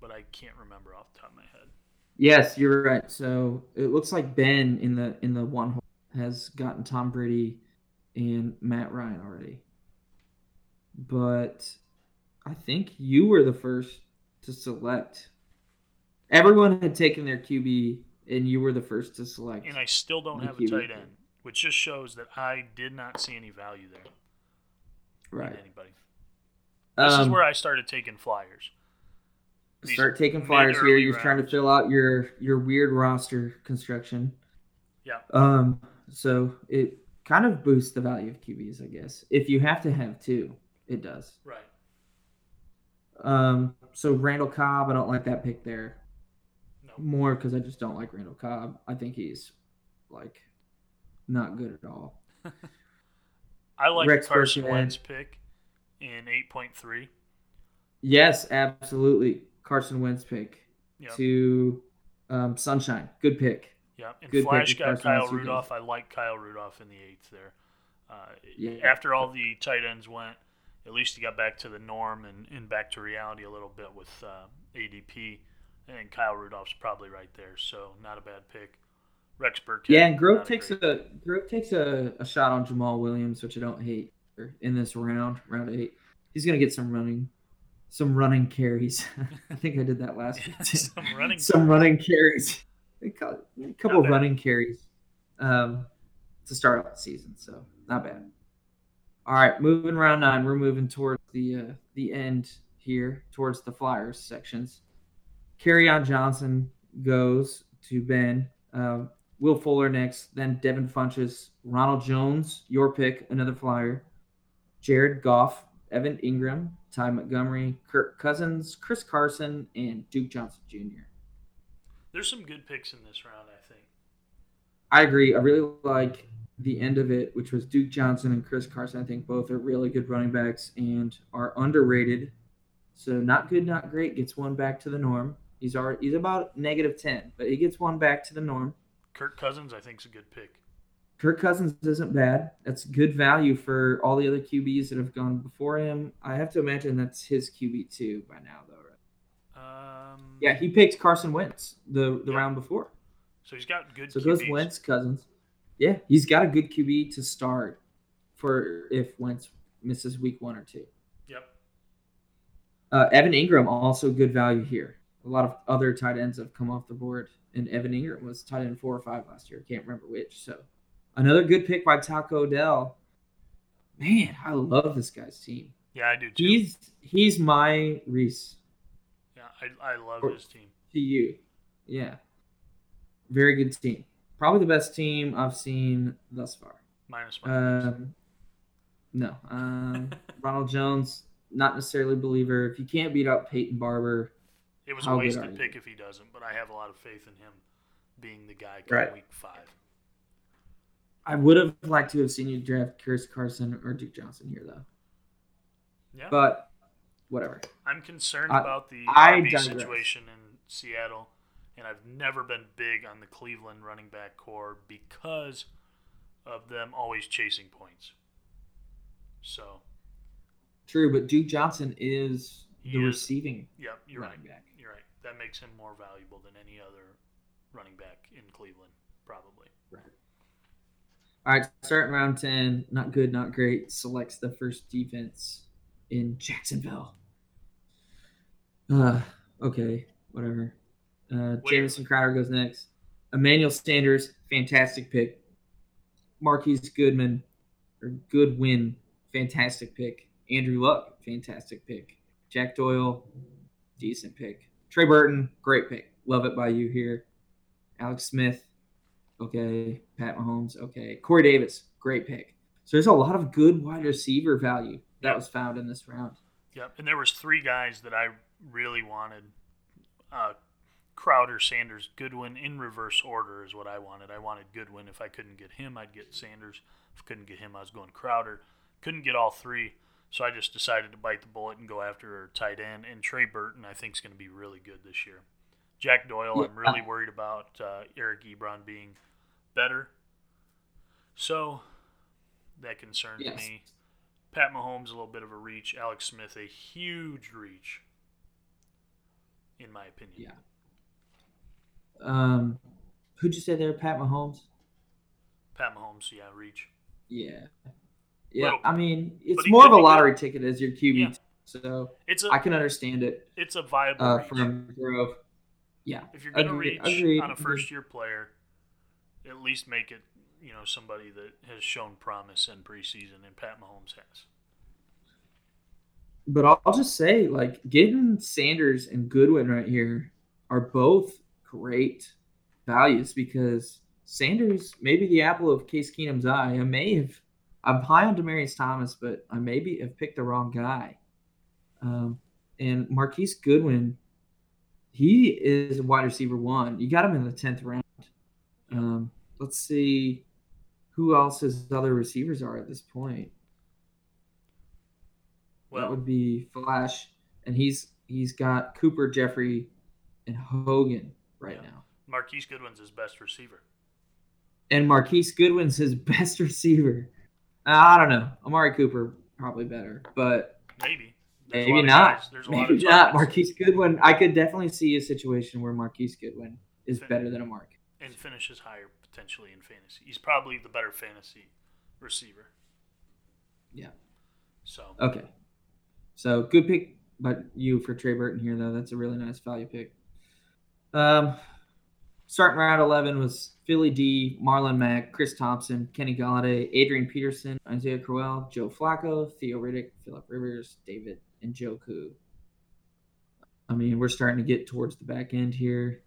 but I can't remember off the top of my head. Yes, you're right. So it looks like Ben in the in the one hole has gotten Tom Brady and Matt Ryan already. But I think you were the first to select. Everyone had taken their QB and you were the first to select. And I still don't have a QB. tight end, which just shows that I did not see any value there right. anybody. This is Um, where I started taking flyers. These start taking flyers here. You're trying to fill out your your weird roster construction. Yeah. Um. So it kind of boosts the value of QBs, I guess. If you have to have two, it does. Right. Um. So Randall Cobb, I don't like that pick there. No. More because I just don't like Randall Cobb. I think he's like not good at all. I like Rex Carson Burkhead. Wentz pick in 8.3. Yes, absolutely. Carson Wentz pick Yep. to um, Sunshine. Good pick. Yeah, and Good Flash got Kyle Wentz, Rudolph. I like Kyle Rudolph in the eighth there. Uh, Yeah. After all the tight ends went, at least he got back to the norm and, and back to reality a little bit with uh, ADP. And Kyle Rudolph's probably right there, so not a bad pick. Rex Burkhead. Yeah, and Grove takes great a Grove takes a, a shot on Jamaal Williams, which I don't hate in this round, round eight. He's gonna get some running, some running carries. I think I did that last week. Some running some running carries. A couple of running carries um, to start off the season, so not bad. All right, moving round nine, we're moving towards the uh, the end here, towards the Flyers sections. Kerryon Johnson goes to Ben. Um, Will Fuller next, then Devin Funchess, Ronald Jones, your pick, another Flyer. Jared Goff, Evan Engram, Ty Montgomery, Kirk Cousins, Chris Carson, and Duke Johnson Jr. There's some good picks in this round, I think. I agree. I really like the end of it, which was Duke Johnson and Chris Carson. I think both are really good running backs and are underrated. So not good, not great. Gets one back to the norm. He's already he's about negative ten, but he gets one back to the norm. Kirk Cousins, I think, is a good pick. Kirk Cousins isn't bad. That's good value for all the other QBs that have gone before him. I have to imagine that's his QB two by now, though. Right? Um, Yeah, he picked Carson Wentz the the Yeah. round before. So he's got good So it goes Wentz, Cousins. Yeah, he's got a good QB to start for if Wentz misses week one or two. Yep. Uh, Evan Engram also good value here. A lot of other tight ends have come off the board, and Evan Engram was tight end four or five last year. Can't remember which. So another good pick by Taco Dell. Man, I love this guy's team. Yeah, I do too. He's he's my Reese yeah, I, I love Or- his team. to you. Yeah, very good team. Probably the best team I've seen thus far. Minus picks. Um, no. Um, Ronald Jones, not necessarily a believer. If you can't beat out Peyton Barber, It was a wasted pick if he doesn't, but I have a lot of faith in him being the guy come Right. week five. I would have liked to have seen you draft Chris Carson or Duke Johnson here, though. Yeah. But whatever. I'm concerned I- about the I RB situation in Seattle, and I've never been big on the Cleveland running back core because of them always chasing points. So, True, but Duke Johnson is the is- receiving yeah, you're right. running back. You're right. That makes him more valuable than any other running back in Cleveland, probably. All right, starting round 10. Not good, not great. Selects the first defense in Jacksonville. Uh, okay, whatever. Uh, Jamison Crowder goes next. Emmanuel Sanders, fantastic pick. Marquise Goodman, or Goodwin, fantastic pick. Andrew Luck, fantastic pick. Jack Doyle, decent pick. Trey Burton, great pick. Love it by you here. Alex Smith, okay. Pat Mahomes, okay. Corey Davis, great pick. So there's a lot of good wide receiver value that was found in this round. Yep. And there was three guys that I really wanted. Uh, Crowder, Sanders, Goodwin in reverse order is what I wanted. I wanted Goodwin. If I couldn't get him, I'd get Sanders. If I couldn't get him, I was going Crowder. Couldn't get all three, so I just decided to bite the bullet and go after a tight end. And Trey Burton, I think, is going to be really good this year. Jack Doyle, I'm really worried about uh, Eric Ebron being better. So that concerns Yes. me. Pat Mahomes, a little bit of a reach. Alex Smith, a huge reach, in my opinion. Yeah. Um, who'd you say there? Pat Mahomes. Pat Mahomes, yeah, reach. Yeah. Yeah. I mean, it's more of a good. lottery ticket as your QB, Yeah. so It's a I can understand it. it's a viable Uh, from Grove. Yeah. if you're going to agreed, reach agreed, on a first year player, at least make it you know somebody that has shown promise in preseason, and Pat Mahomes has. But I'll, just say, like, getting Sanders and Goodwin right here are both great values because Sanders may be the apple of Case Keenum's eye. I may have, I'm high on Demaryius Thomas, but I maybe have picked the wrong guy. Um, and Marquise Goodwin, he is a wide receiver one. You got him in the 10th round. Um, let's see who else his other receivers are at this point Well, that would be Flash, and he's he's got Cooper, Jeffery, and Hogan right Yeah. now. Marquise Goodwin's his best receiver. And Marquise Goodwin's his best receiver. I don't know. Amari Cooper probably better, but Maybe. There's maybe not. guys- There's a lot Maybe not. targets. Marquise Goodwin. I could definitely see a situation where Marquise Goodwin is Fin- better than Amari. and finishes higher potentially in fantasy. He's probably the better fantasy receiver. Yeah. So Okay. So good pick, but you for Trey Burton here though. That's a really nice value pick. Um, starting round eleven was Philly D, Marlon Mack, Chris Thompson, Kenny Golladay, Adrian Peterson, Isaiah Crowell, Joe Flacco, Theo Riddick, Philip Rivers, David Njoku. I mean, we're starting to get towards the back end here.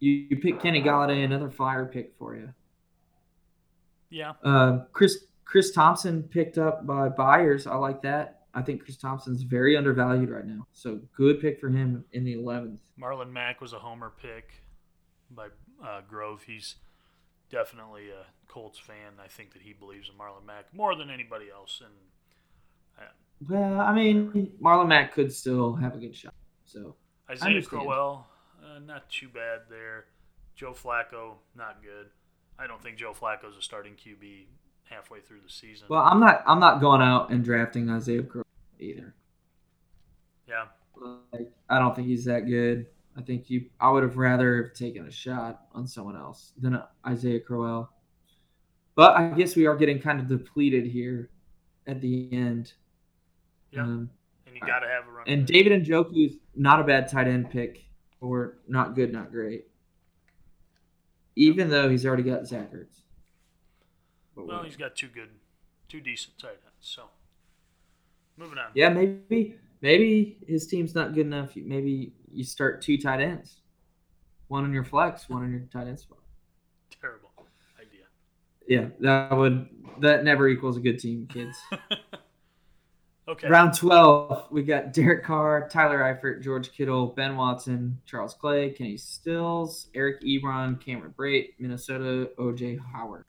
You, you pick Kenny Golladay, another fire pick for you. yeah, Uh, Chris Chris Thompson picked up by Byers. I like that. I think Chris Thompson's very undervalued right now. So good pick for him in the eleventh. Marlon Mack was a homer pick by uh, Grove. He's definitely a Colts fan. I think that he believes in Marlon Mack more than anybody else. And Well, I mean, Marlon Mack could still have a good shot. So Isaiah. Crowell, uh, not too bad there. Joe Flacco, not good. I don't think Joe Flacco's a starting QB halfway through the season. well, I'm not I'm not going out and drafting Isaiah Crowell either. yeah, Like, I don't think he's that good. I think you I would have rather have taken a shot on someone else than Isaiah Crowell. But I guess we are getting kind of depleted here at the end. yeah. Um, and you got to have a run. And David Njoku's not a bad tight end pick, or not good, not great. Even though he's already got Zach Ertz. But well, he's got two good, two decent tight ends. So moving on. yeah, maybe maybe his team's not good enough. Maybe you start two tight ends, one in your flex, one in your tight end spot. Terrible idea. Yeah, that would that never equals a good team, kids. okay. Round 12, we got Derek Carr, Tyler Eifert, George Kittle, Ben Watson, Charles Clay, Kenny Stills, Eric Ebron, Cameron Brate, Minnesota, OJ Howard.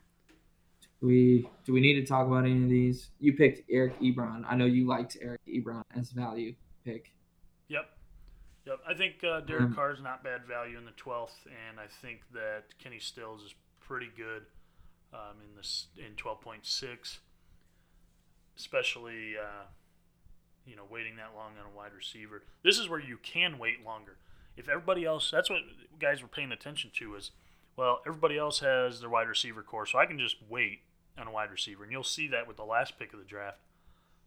Do we do we need to talk about any of these? You picked Eric Ebron. I know you liked Eric Ebron as value pick. Yep. Yep. I think uh, Derek Um, Carr's not bad value in the 12th, and I think that Kenny Stills is pretty good um, in this in 12.6, especially uh, you know waiting that long on a wide receiver. This is where you can wait longer. If everybody else, that's what guys were paying attention to is, well, everybody else has their wide receiver core, so I can just wait on a wide receiver, and you'll see that with the last pick of the draft.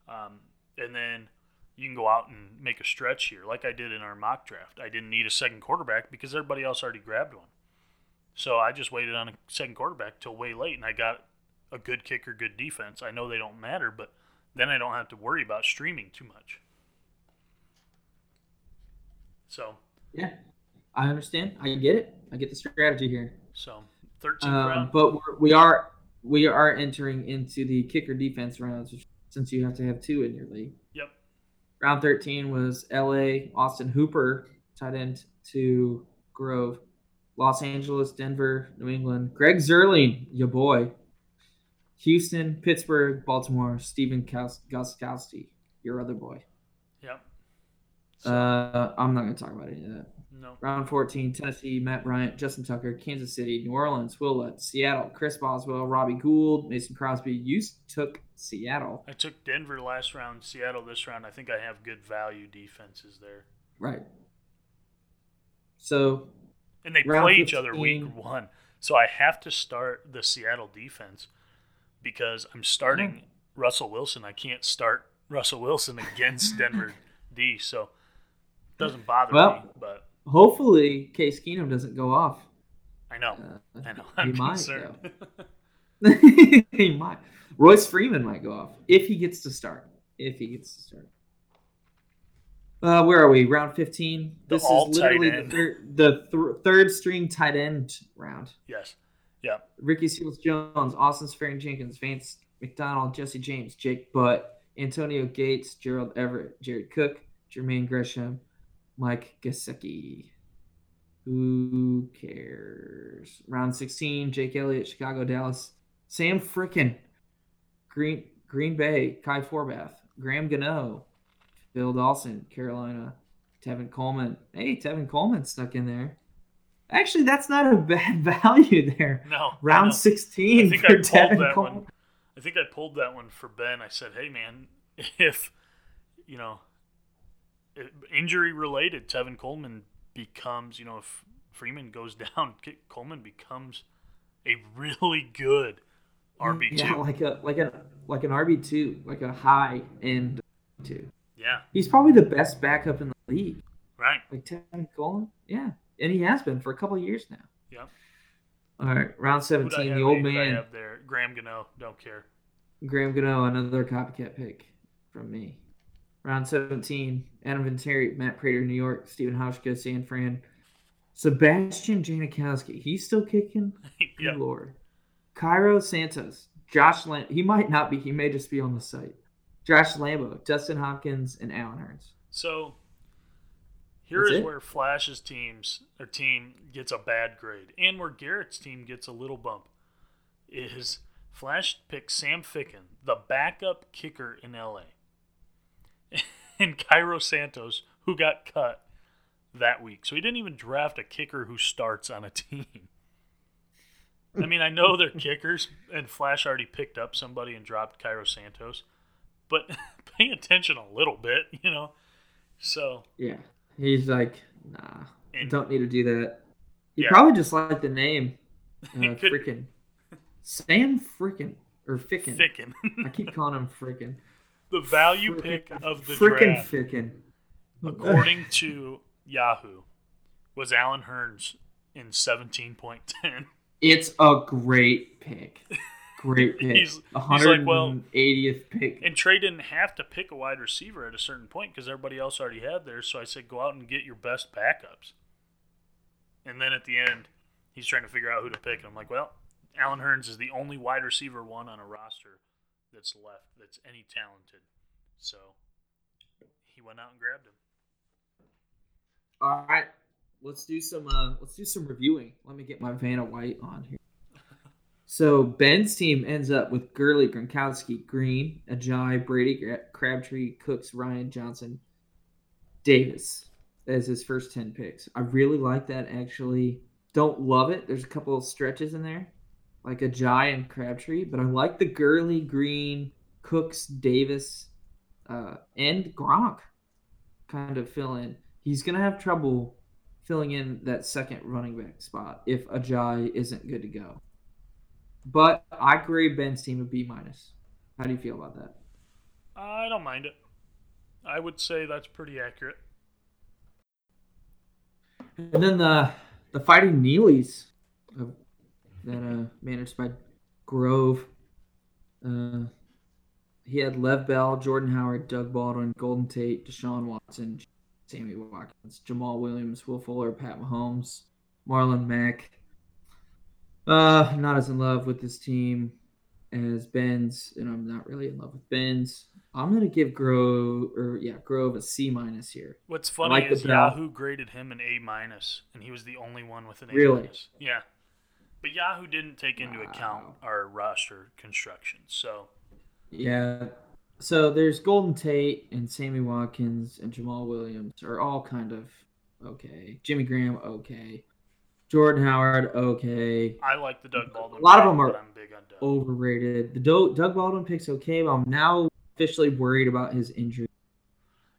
Um, and then you can go out and make a stretch here, like I did in our mock draft. I didn't need a second quarterback because everybody else already grabbed one. So I just waited on a second quarterback till way late, and I got a good kicker, good defense. I know they don't matter, but then I don't have to worry about streaming too much. So Yeah, I understand. I get it. I get the strategy here. so 13th Um, round. but we're, we are we are entering into the kicker defense rounds since you have to have two in your league. Yep. Round 13 was LA, Austin Hooper, tight end to Grove. Los Angeles, Denver, New England. Greg Zuerlein, your boy. Houston, Pittsburgh, Baltimore, Stephen Gostkowski, your other boy. Yep. Uh, I'm not going to talk about any of that. No. Round 14, Tennessee, Matt Bryant, Justin Tucker, Kansas City, New Orleans, Wil Lutz, Seattle, Chris Boswell, Robbie Gould, Mason Crosby. You took Seattle. I took Denver last round, Seattle this round. I think I have good value defenses there. Right. So, And they play each other week one. So I have to start the Seattle defense because I'm starting Mm-hmm. Russell Wilson. I can't start Russell Wilson against Denver D. So it doesn't bother Well- me, but hopefully, Case Keenum doesn't go off. I know. Uh, I know. he I'm might, concerned. though. he might. Royce Freeman might go off if he gets to start. If he gets to start. Uh, where are we? Round 15. This is literally the, end. third, the th- third string tight end round. yes. Yeah. Ricky Seals Jones, Austin Sperring Jenkins, Vance McDonald, Jesse James, Jake Butt, Antonio Gates, Gerald Everett, Jared Cook, Jermaine Gresham, Mike Gesicki. Who cares? Round 16, Jake Elliott, Chicago, Dallas, Sam Frickin, Green Green Bay, Kai Forbath, Graham Gano, Bill Dawson, Carolina, Tevin Coleman. Hey, Tevin Coleman stuck in there. Actually, that's not a bad value there. No. Round know. 16 I think for I Tevin Coleman. one. I think I pulled that one for Ben. I said, "Hey, man, if you know, injury related, Tevin Coleman becomes, you know, if Freeman goes down, Coleman becomes a really good RB two. Yeah, like a like a like an RB two, like a high end two. yeah, He's probably the best backup in the league. right. Like Tevin Coleman, yeah, and he has been for a couple of years now. Yeah. All right, round seventeen, the old who'd I man have there, Graham Gano. Don't care. Graham Gano, another copycat pick from me. Round 17, Adam Vinatieri, Matt Prater, New York, Stephen Hauschka, San Fran, Sebastian Janikowski. He's still kicking? Good yeah. lord. Cairo Santos, Josh Lam- he might not be, he may just be on the site. Josh Lambo, Dustin Hopkins, and Allen Hurns. So here That's is it? where Flash's teams or team gets a bad grade, and where Garrett's team gets a little bump. Is Flash picks Sam Ficken, the backup kicker in LA, and Cairo Santos, who got cut that week. So he didn't even draft a kicker who starts on a team. I mean, I know they're kickers, and Flash already picked up somebody and dropped Cairo Santos, but pay attention a little bit, you know. So Yeah. He's like, nah, And- don't need to do that. He Yeah. probably just liked the name. Uh, could- frickin'. Sam Frickin. Or Ficken. Ficken, I keep calling him Frickin'. The value Frickin- pick of the Frickin' draft, Ficken. according to Yahoo, was Allen Hurns in seventeen point ten. It's a great pick. Great pick. He's- he's like, well- 180th pick. And Trey didn't have to pick a wide receiver at a certain point because everybody else already had theirs. So I said, go out and get your best backups. And then at the end, he's trying to figure out who to pick. And I'm like, well, Allen Hurns is the only wide receiver one on a roster that's left that's any talented. So he went out and grabbed him. All right, let's do some. Uh, let's do some reviewing. Let me get my Vanna White on here. So Ben's team ends up with Gurley, Gronkowski, Green, Ajay, Brady, Crabtree, Cooks, Ryan Johnson, Davis as his first ten picks. I really like that. Actually, don't love it. There's a couple of stretches in there, like Ajay and Crabtree, but I like the Gurley, Green, Cooks, Davis, uh, and Gronk kind of fill in. He's gonna have trouble filling in that second running back spot if Ajay isn't good to go. But I grade Ben's team a B minus. How do you feel about that? I don't mind it. I would say that's pretty accurate. And then the the Fighting Neelys, that uh, managed by Grove. Uh, he had Lev Bell, Jordan Howard, Doug Baldwin, Golden Tate, Deshaun Watson, Sammy Watkins, Jamaal Williams, Will Fuller, Pat Mahomes, Marlon Mack. Uh, not as in love with this team as Ben's, and I'm not really in love with Ben's. I'm gonna give Grove or yeah Grove a C minus here. What's funny like is. Yahoo graded him an A minus, and he was the only one with an A Really? minus. Yeah, but Yahoo didn't take into account our roster construction. So Yeah. So there's Golden Tate and Sammy Watkins and Jamaal Williams are all kind of okay. Jimmy Graham okay. Jordan Howard okay. I like the Doug Baldwin. A lot of them are I'm big on Doug. Overrated. The Do- Doug Baldwin pick's okay, but I'm now officially worried about his injury.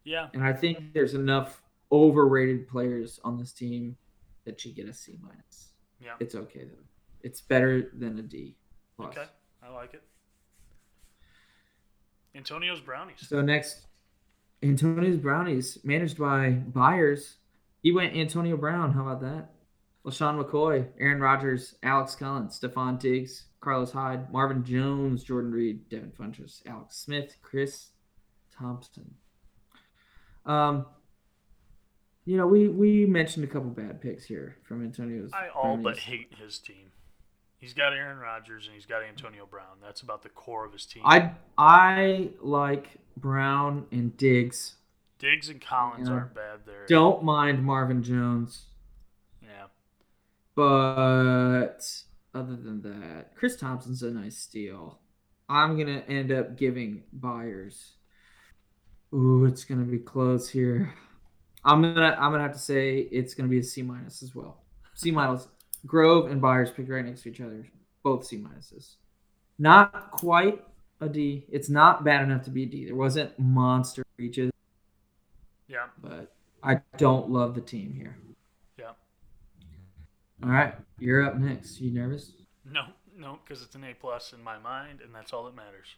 Yeah, And I think there's enough overrated players on this team that should get a C minus. Yeah. It's okay though. It's better than a D plus. Okay, I like it. Antonio's Brownies. So next, Antonio's Brownies, managed by Byers. He went Antonio Brown. How about that? LeSean McCoy, Aaron Rodgers, Alex Collins, Stefon Diggs, Carlos Hyde, Marvin Jones, Jordan Reed, Devin Funchess, Alex Smith, Chris Thompson. Um, you know, we we mentioned a couple bad picks here from Antonio's. I all but hate his team. He's got Aaron Rodgers and he's got Antonio Brown. That's about the core of his team. I I like Brown and Diggs. Diggs and Collins aren't bad there. Don't mind Marvin Jones. Yeah. But other than that, Chris Thompson's a nice steal. I'm gonna end up giving Byers. Ooh, it's gonna be close here. I'm gonna I'm gonna have to say it's gonna be a C minus as well. C minus. Grove and Byers picked right next to each other. Both C minuses. Not quite a D. It's not bad enough to be a D. There wasn't monster reaches, Yeah. but I don't love the team here. Yeah. All right, you're up next. You nervous? No, no, because it's an A plus in my mind, and that's all that matters.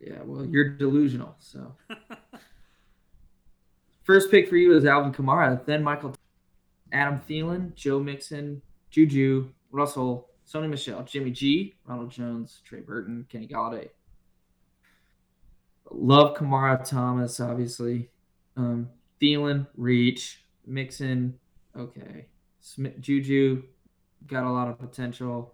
Yeah, well, you're delusional. So, first pick for you is Alvin Kamara, then Michael, Adam Thielen, Joe Mixon, Juju, Russell, Sony Michel, Jimmy G, Ronald Jones, Trey Burton, Kenny Golladay. Love Kamara Thomas, obviously. Um, Thielen, Reach, Mixon, okay. Smith, Juju, got a lot of potential.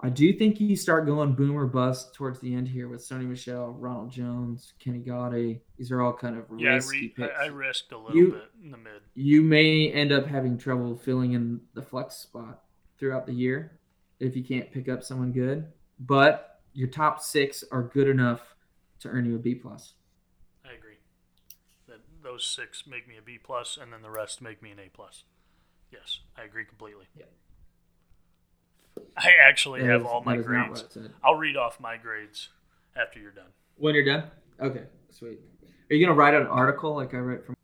I do think you start going boom or bust towards the end here with Sony Michel, Ronald Jones, Kenny Golladay. These are all kind of Yeah, I, risky re- picks. I, I risked a little You- bit in the mid. you may end up having trouble filling in the flex spot throughout the year if you can't pick up someone good. But your top six are good enough to earn you a B plus. I agree. That those six make me a B plus, and then the rest make me an A plus. Yes, I agree completely. Yeah. I actually That have is- all my that is not grades. I'll read off my grades after you're done. When you're done, okay, sweet. Are you gonna write an article like I write from?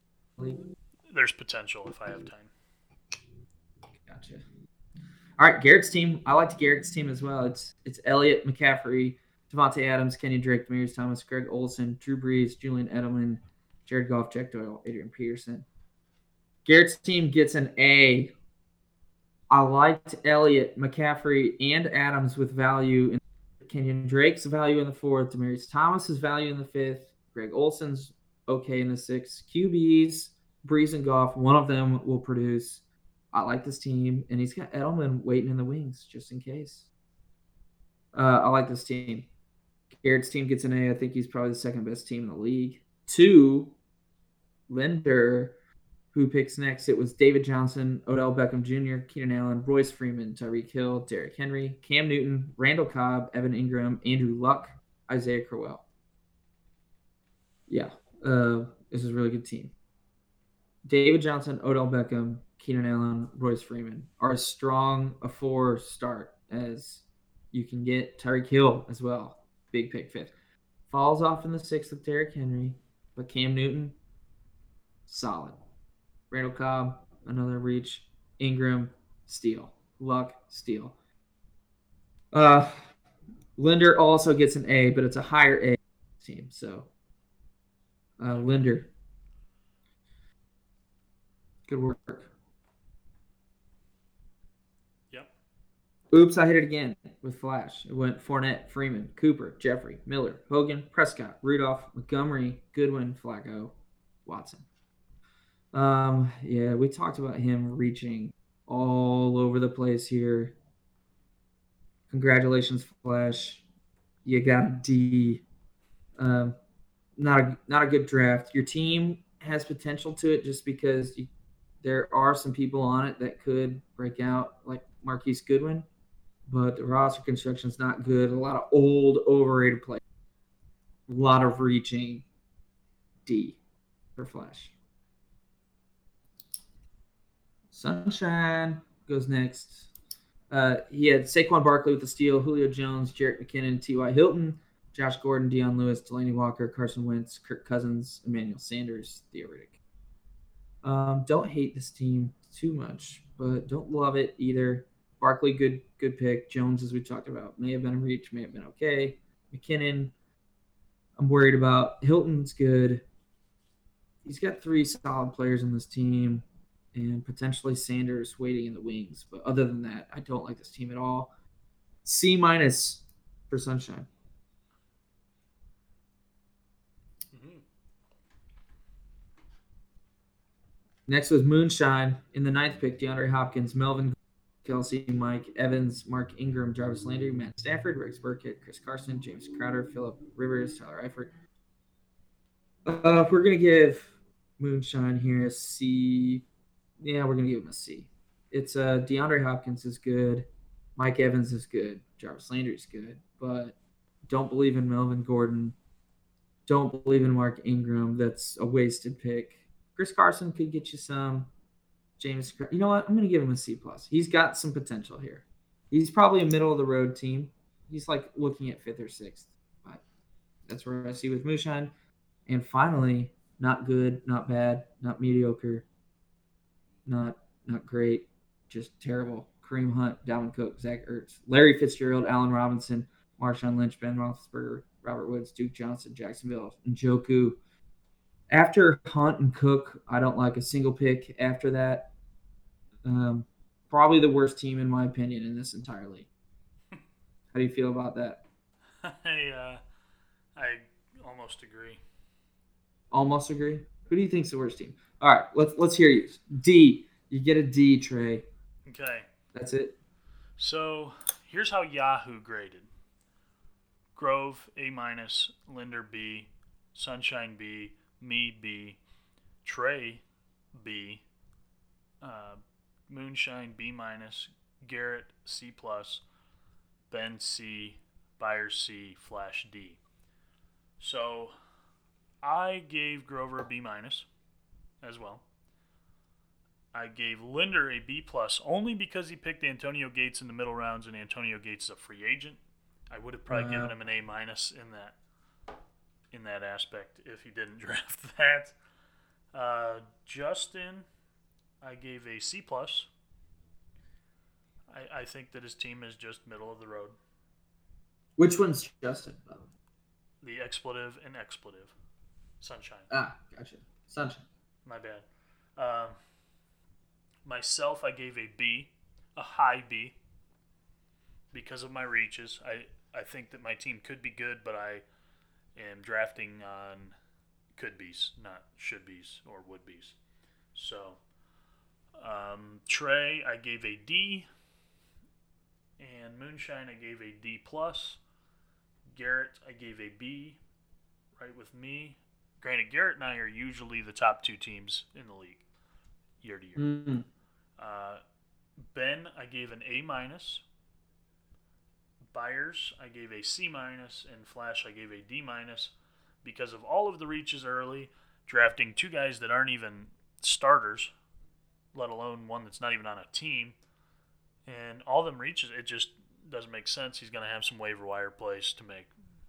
There's potential if I have time. Gotcha. All right, Garrett's team. I liked Garrett's team as well. It's it's Elliott, McCaffrey, Davante Adams, Kenny Drake, Demaryius Thomas, Greg Olsen, Drew Brees, Julian Edelman, Jared Goff, Jack Doyle, Adrian Peterson. Garrett's team gets an A. I liked Elliott, McCaffrey, and Adams with value in Kenyan Drake's value in the fourth, Demaryius Thomas's value in the fifth, Greg Olsen's okay in the sixth. QBs, Brees and Goff, one of them will produce. I like this team, and he's got Edelman waiting in the wings just in case. Uh, I like this team. Garrett's team gets an A. I think he's probably the second best team in the league. Two, Linder, who picks next? It was David Johnson, Odell Beckham Jr., Keenan Allen, Royce Freeman, Tyreek Hill, Derrick Henry, Cam Newton, Randall Cobb, Evan Engram, Andrew Luck, Isaiah Crowell. Yeah, uh, this is a really good team. David Johnson, Odell Beckham, Keenan Allen, Royce Freeman are as strong a four start as you can get. Tyreek Hill as well, big pick fifth. Falls off in the sixth with Derrick Henry, but Cam Newton, solid. Randall Cobb, another reach. Ingram, steal. Luck, steal. Uh, Linder also gets an A, but it's a higher A team. So Uh, Linder. Good work. Yep. Oops, I hit it again with Flash. It went Fournette, Freeman, Cooper, Jeffery, Miller, Hogan, Prescott, Rudolph, Montgomery, Goodwin, Flacco, Watson. Um, yeah, we talked about him reaching all over the place here. Congratulations, Flash. You got a D. Um, not a not a good draft. Your team has potential to it just because you, there are some people on it that could break out, like Marquise Goodwin, but the roster construction is not good. A lot of old, overrated players. A lot of reaching. D for Flash. Sunshine goes next. Uh, he had Saquon Barkley with the steal, Julio Jones, Jerick McKinnon, T.Y. Hilton, Josh Gordon, Dion Lewis, Delanie Walker, Carson Wentz, Kirk Cousins, Emmanuel Sanders, Theo Riddick. Um, don't hate this team too much, but don't love it either. Barkley, good good pick. Jones, as we talked about, may have been a reach, may have been okay. McKinnon, I'm worried about. Hilton's good. He's got three solid players on this team and potentially Sanders waiting in the wings. But other than that, I don't like this team at all. C minus for Sunshine. Mm-hmm. Next was Moonshine in the ninth pick. DeAndre Hopkins, Melvin Kelsey, Mike Evans, Mark Ingram, Jarvis Landry, Matt Stafford, Rex Burkhead, Chris Carson, James Crowder, Philip Rivers, Tyler Eifert. Uh, we're gonna give Moonshine here a C yeah, we're gonna give him a C. It's uh DeAndre Hopkins is good, Mike Evans is good, Jarvis Landry is good, but don't believe in Melvin Gordon. Don't believe in Mark Ingram. That's a wasted pick. Chris Carson could get you some. James, you know what? I'm gonna give him a C plus. He's got some potential here. He's probably a middle of the road team. He's like looking at fifth or sixth. But that's where I see with Moonshine. And finally, not good, not bad, not mediocre, not not great, just terrible. Kareem Hunt, Dalvin Cook, Zach Ertz, Larry Fitzgerald, Allen Robinson, Marshawn Lynch, Ben Roethlisberger, Robert Woods, Duke Johnson, Jacksonville, and Joku. After Hunt and Cook, I don't like a single pick. After that, um, probably the worst team in my opinion in this entire league. How do you feel about that? I uh, I almost agree. Almost agree. Who do you think's the worst team? All right, let's let's hear you. D. You get a D, Trey. Okay. That's it. So here's how Yahoo graded: Grove A minus, Linder B, Sunshine B, me B, Trey B, uh, Moonshine B minus, Garrett C plus, Ben C, Buyer C, Flash D. So I gave Grover a B minus as well. I gave Linder a B plus only because he picked Antonio Gates in the middle rounds, and Antonio Gates is a free agent. I would have probably given him an A minus in that in that aspect if he didn't draft that. Uh, Justin, I gave a C plus. I, I think that his team is just middle of the road. Which one's Justin? The expletive and expletive. Sunshine. Ah, gotcha. Sunshine. My bad. Um, myself, I gave a B, a high B, because of my reaches. I I think that my team could be good, but I am drafting on could be's, not should be's or would be's. So, um, Trey, I gave a D, and Moonshine, I gave a D plus. Garrett, I gave a B, right with me. Granted, Garrett and I are usually the top two teams in the league year to year. Mm-hmm. Uh, ben, I gave an A minus. Byers, I gave a C minus, and Flash, I gave a D minus because of all of the reaches early, drafting two guys that aren't even starters, let alone one that's not even on a team, and all them reaches. It just doesn't make sense. He's going to have some waiver wire plays to make.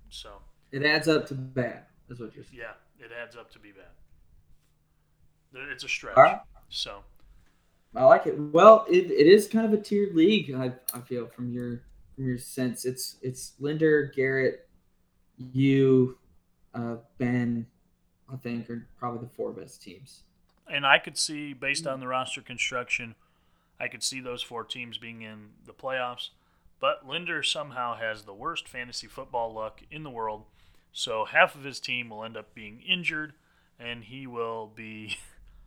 So it adds up to bad. That's what you're saying. Yeah, it adds up to be bad. It's a stretch. Right. So I like it. Well, it, it is kind of a tiered league. I, I feel from your from your sense. It's it's Linder, Garrett, you, uh, Ben. I think, are probably the four best teams. And I could see, based on the roster construction, I could see those four teams being in the playoffs. But Linder somehow has the worst fantasy football luck in the world. So half of his team will end up being injured, and he will be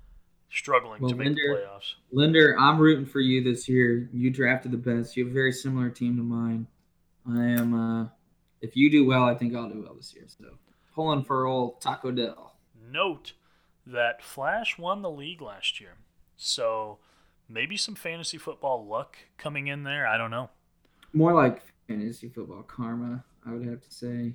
struggling Well, to make Linder- the playoffs. Linder, I'm rooting for you this year. You drafted the best. You have a very similar team to mine. I am. uh If you do well, I think I'll do well this year. So pulling for old Taco Dell. Note that Flash won the league last year. So maybe some fantasy football luck coming in there. I don't know. More like fantasy football karma, I would have to say.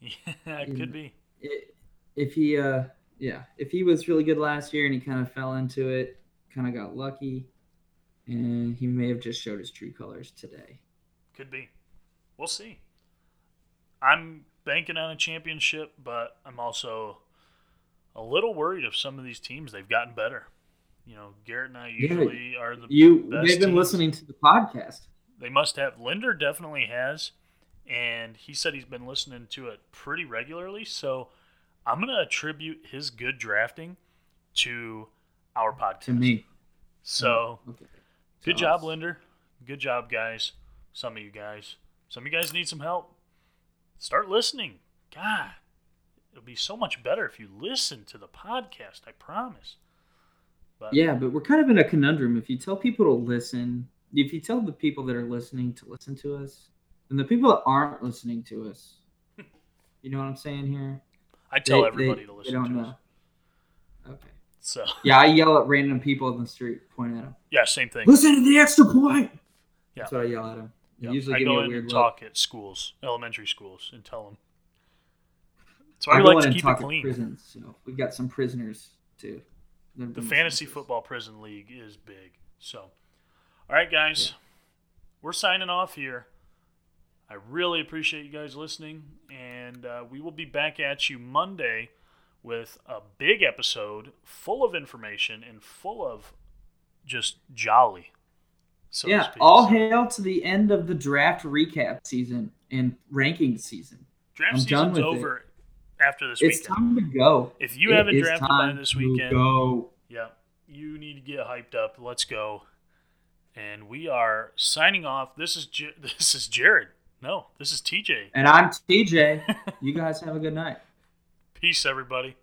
Yeah, it could be. it, if he uh yeah if he was really good last year and he kind of fell into it kind of got lucky and he may have just showed his true colors today Could be. We'll see. I'm banking on a championship, but I'm also a little worried of some of these teams. They've gotten better. You know, Garrett and I Yeah, usually are the you best they've been teams. listening to the podcast They must have. Linder definitely has, and he said he's been listening to it pretty regularly. So I'm going to attribute his good drafting to our podcast. to me So okay. good job, Linder. Good job, guys. Some of you guys. Some of you guys need some help. Start listening. God, it'll be so much better if you listen to the podcast. I promise. But yeah but we're kind of in a conundrum if you tell people to listen if you tell the people that are listening to listen to us and the people that aren't listening to us you know what i'm saying here I tell They- everybody they- to they listen don't to know. us. okay So yeah i yell at random people in the street point at them yeah, same thing. Listen to the extra point. Yeah. That's what I yell at them. They Usually I give go me a in weird and look. talk at schools, elementary schools, and tell them. Why I go like to keep talk it clean. prisons. So we've got some prisoners too. The fantasy us. football prison league is big. So, all right, guys, we're signing off here. I really appreciate you guys listening, and uh, we will be back at you Monday with a big episode full of information and full of just jolly. So Yeah, all hail to the end of the draft recap season and ranking season. draft I'm season's with it. over after this It's weekend. time to go. If you It haven't drafted by this weekend, go. Yeah, you need to get hyped up. Let's go. And we are signing off. This is J- this is Jared. No, this is TJ. And I'm TJ. you guys have a good night. Peace, everybody.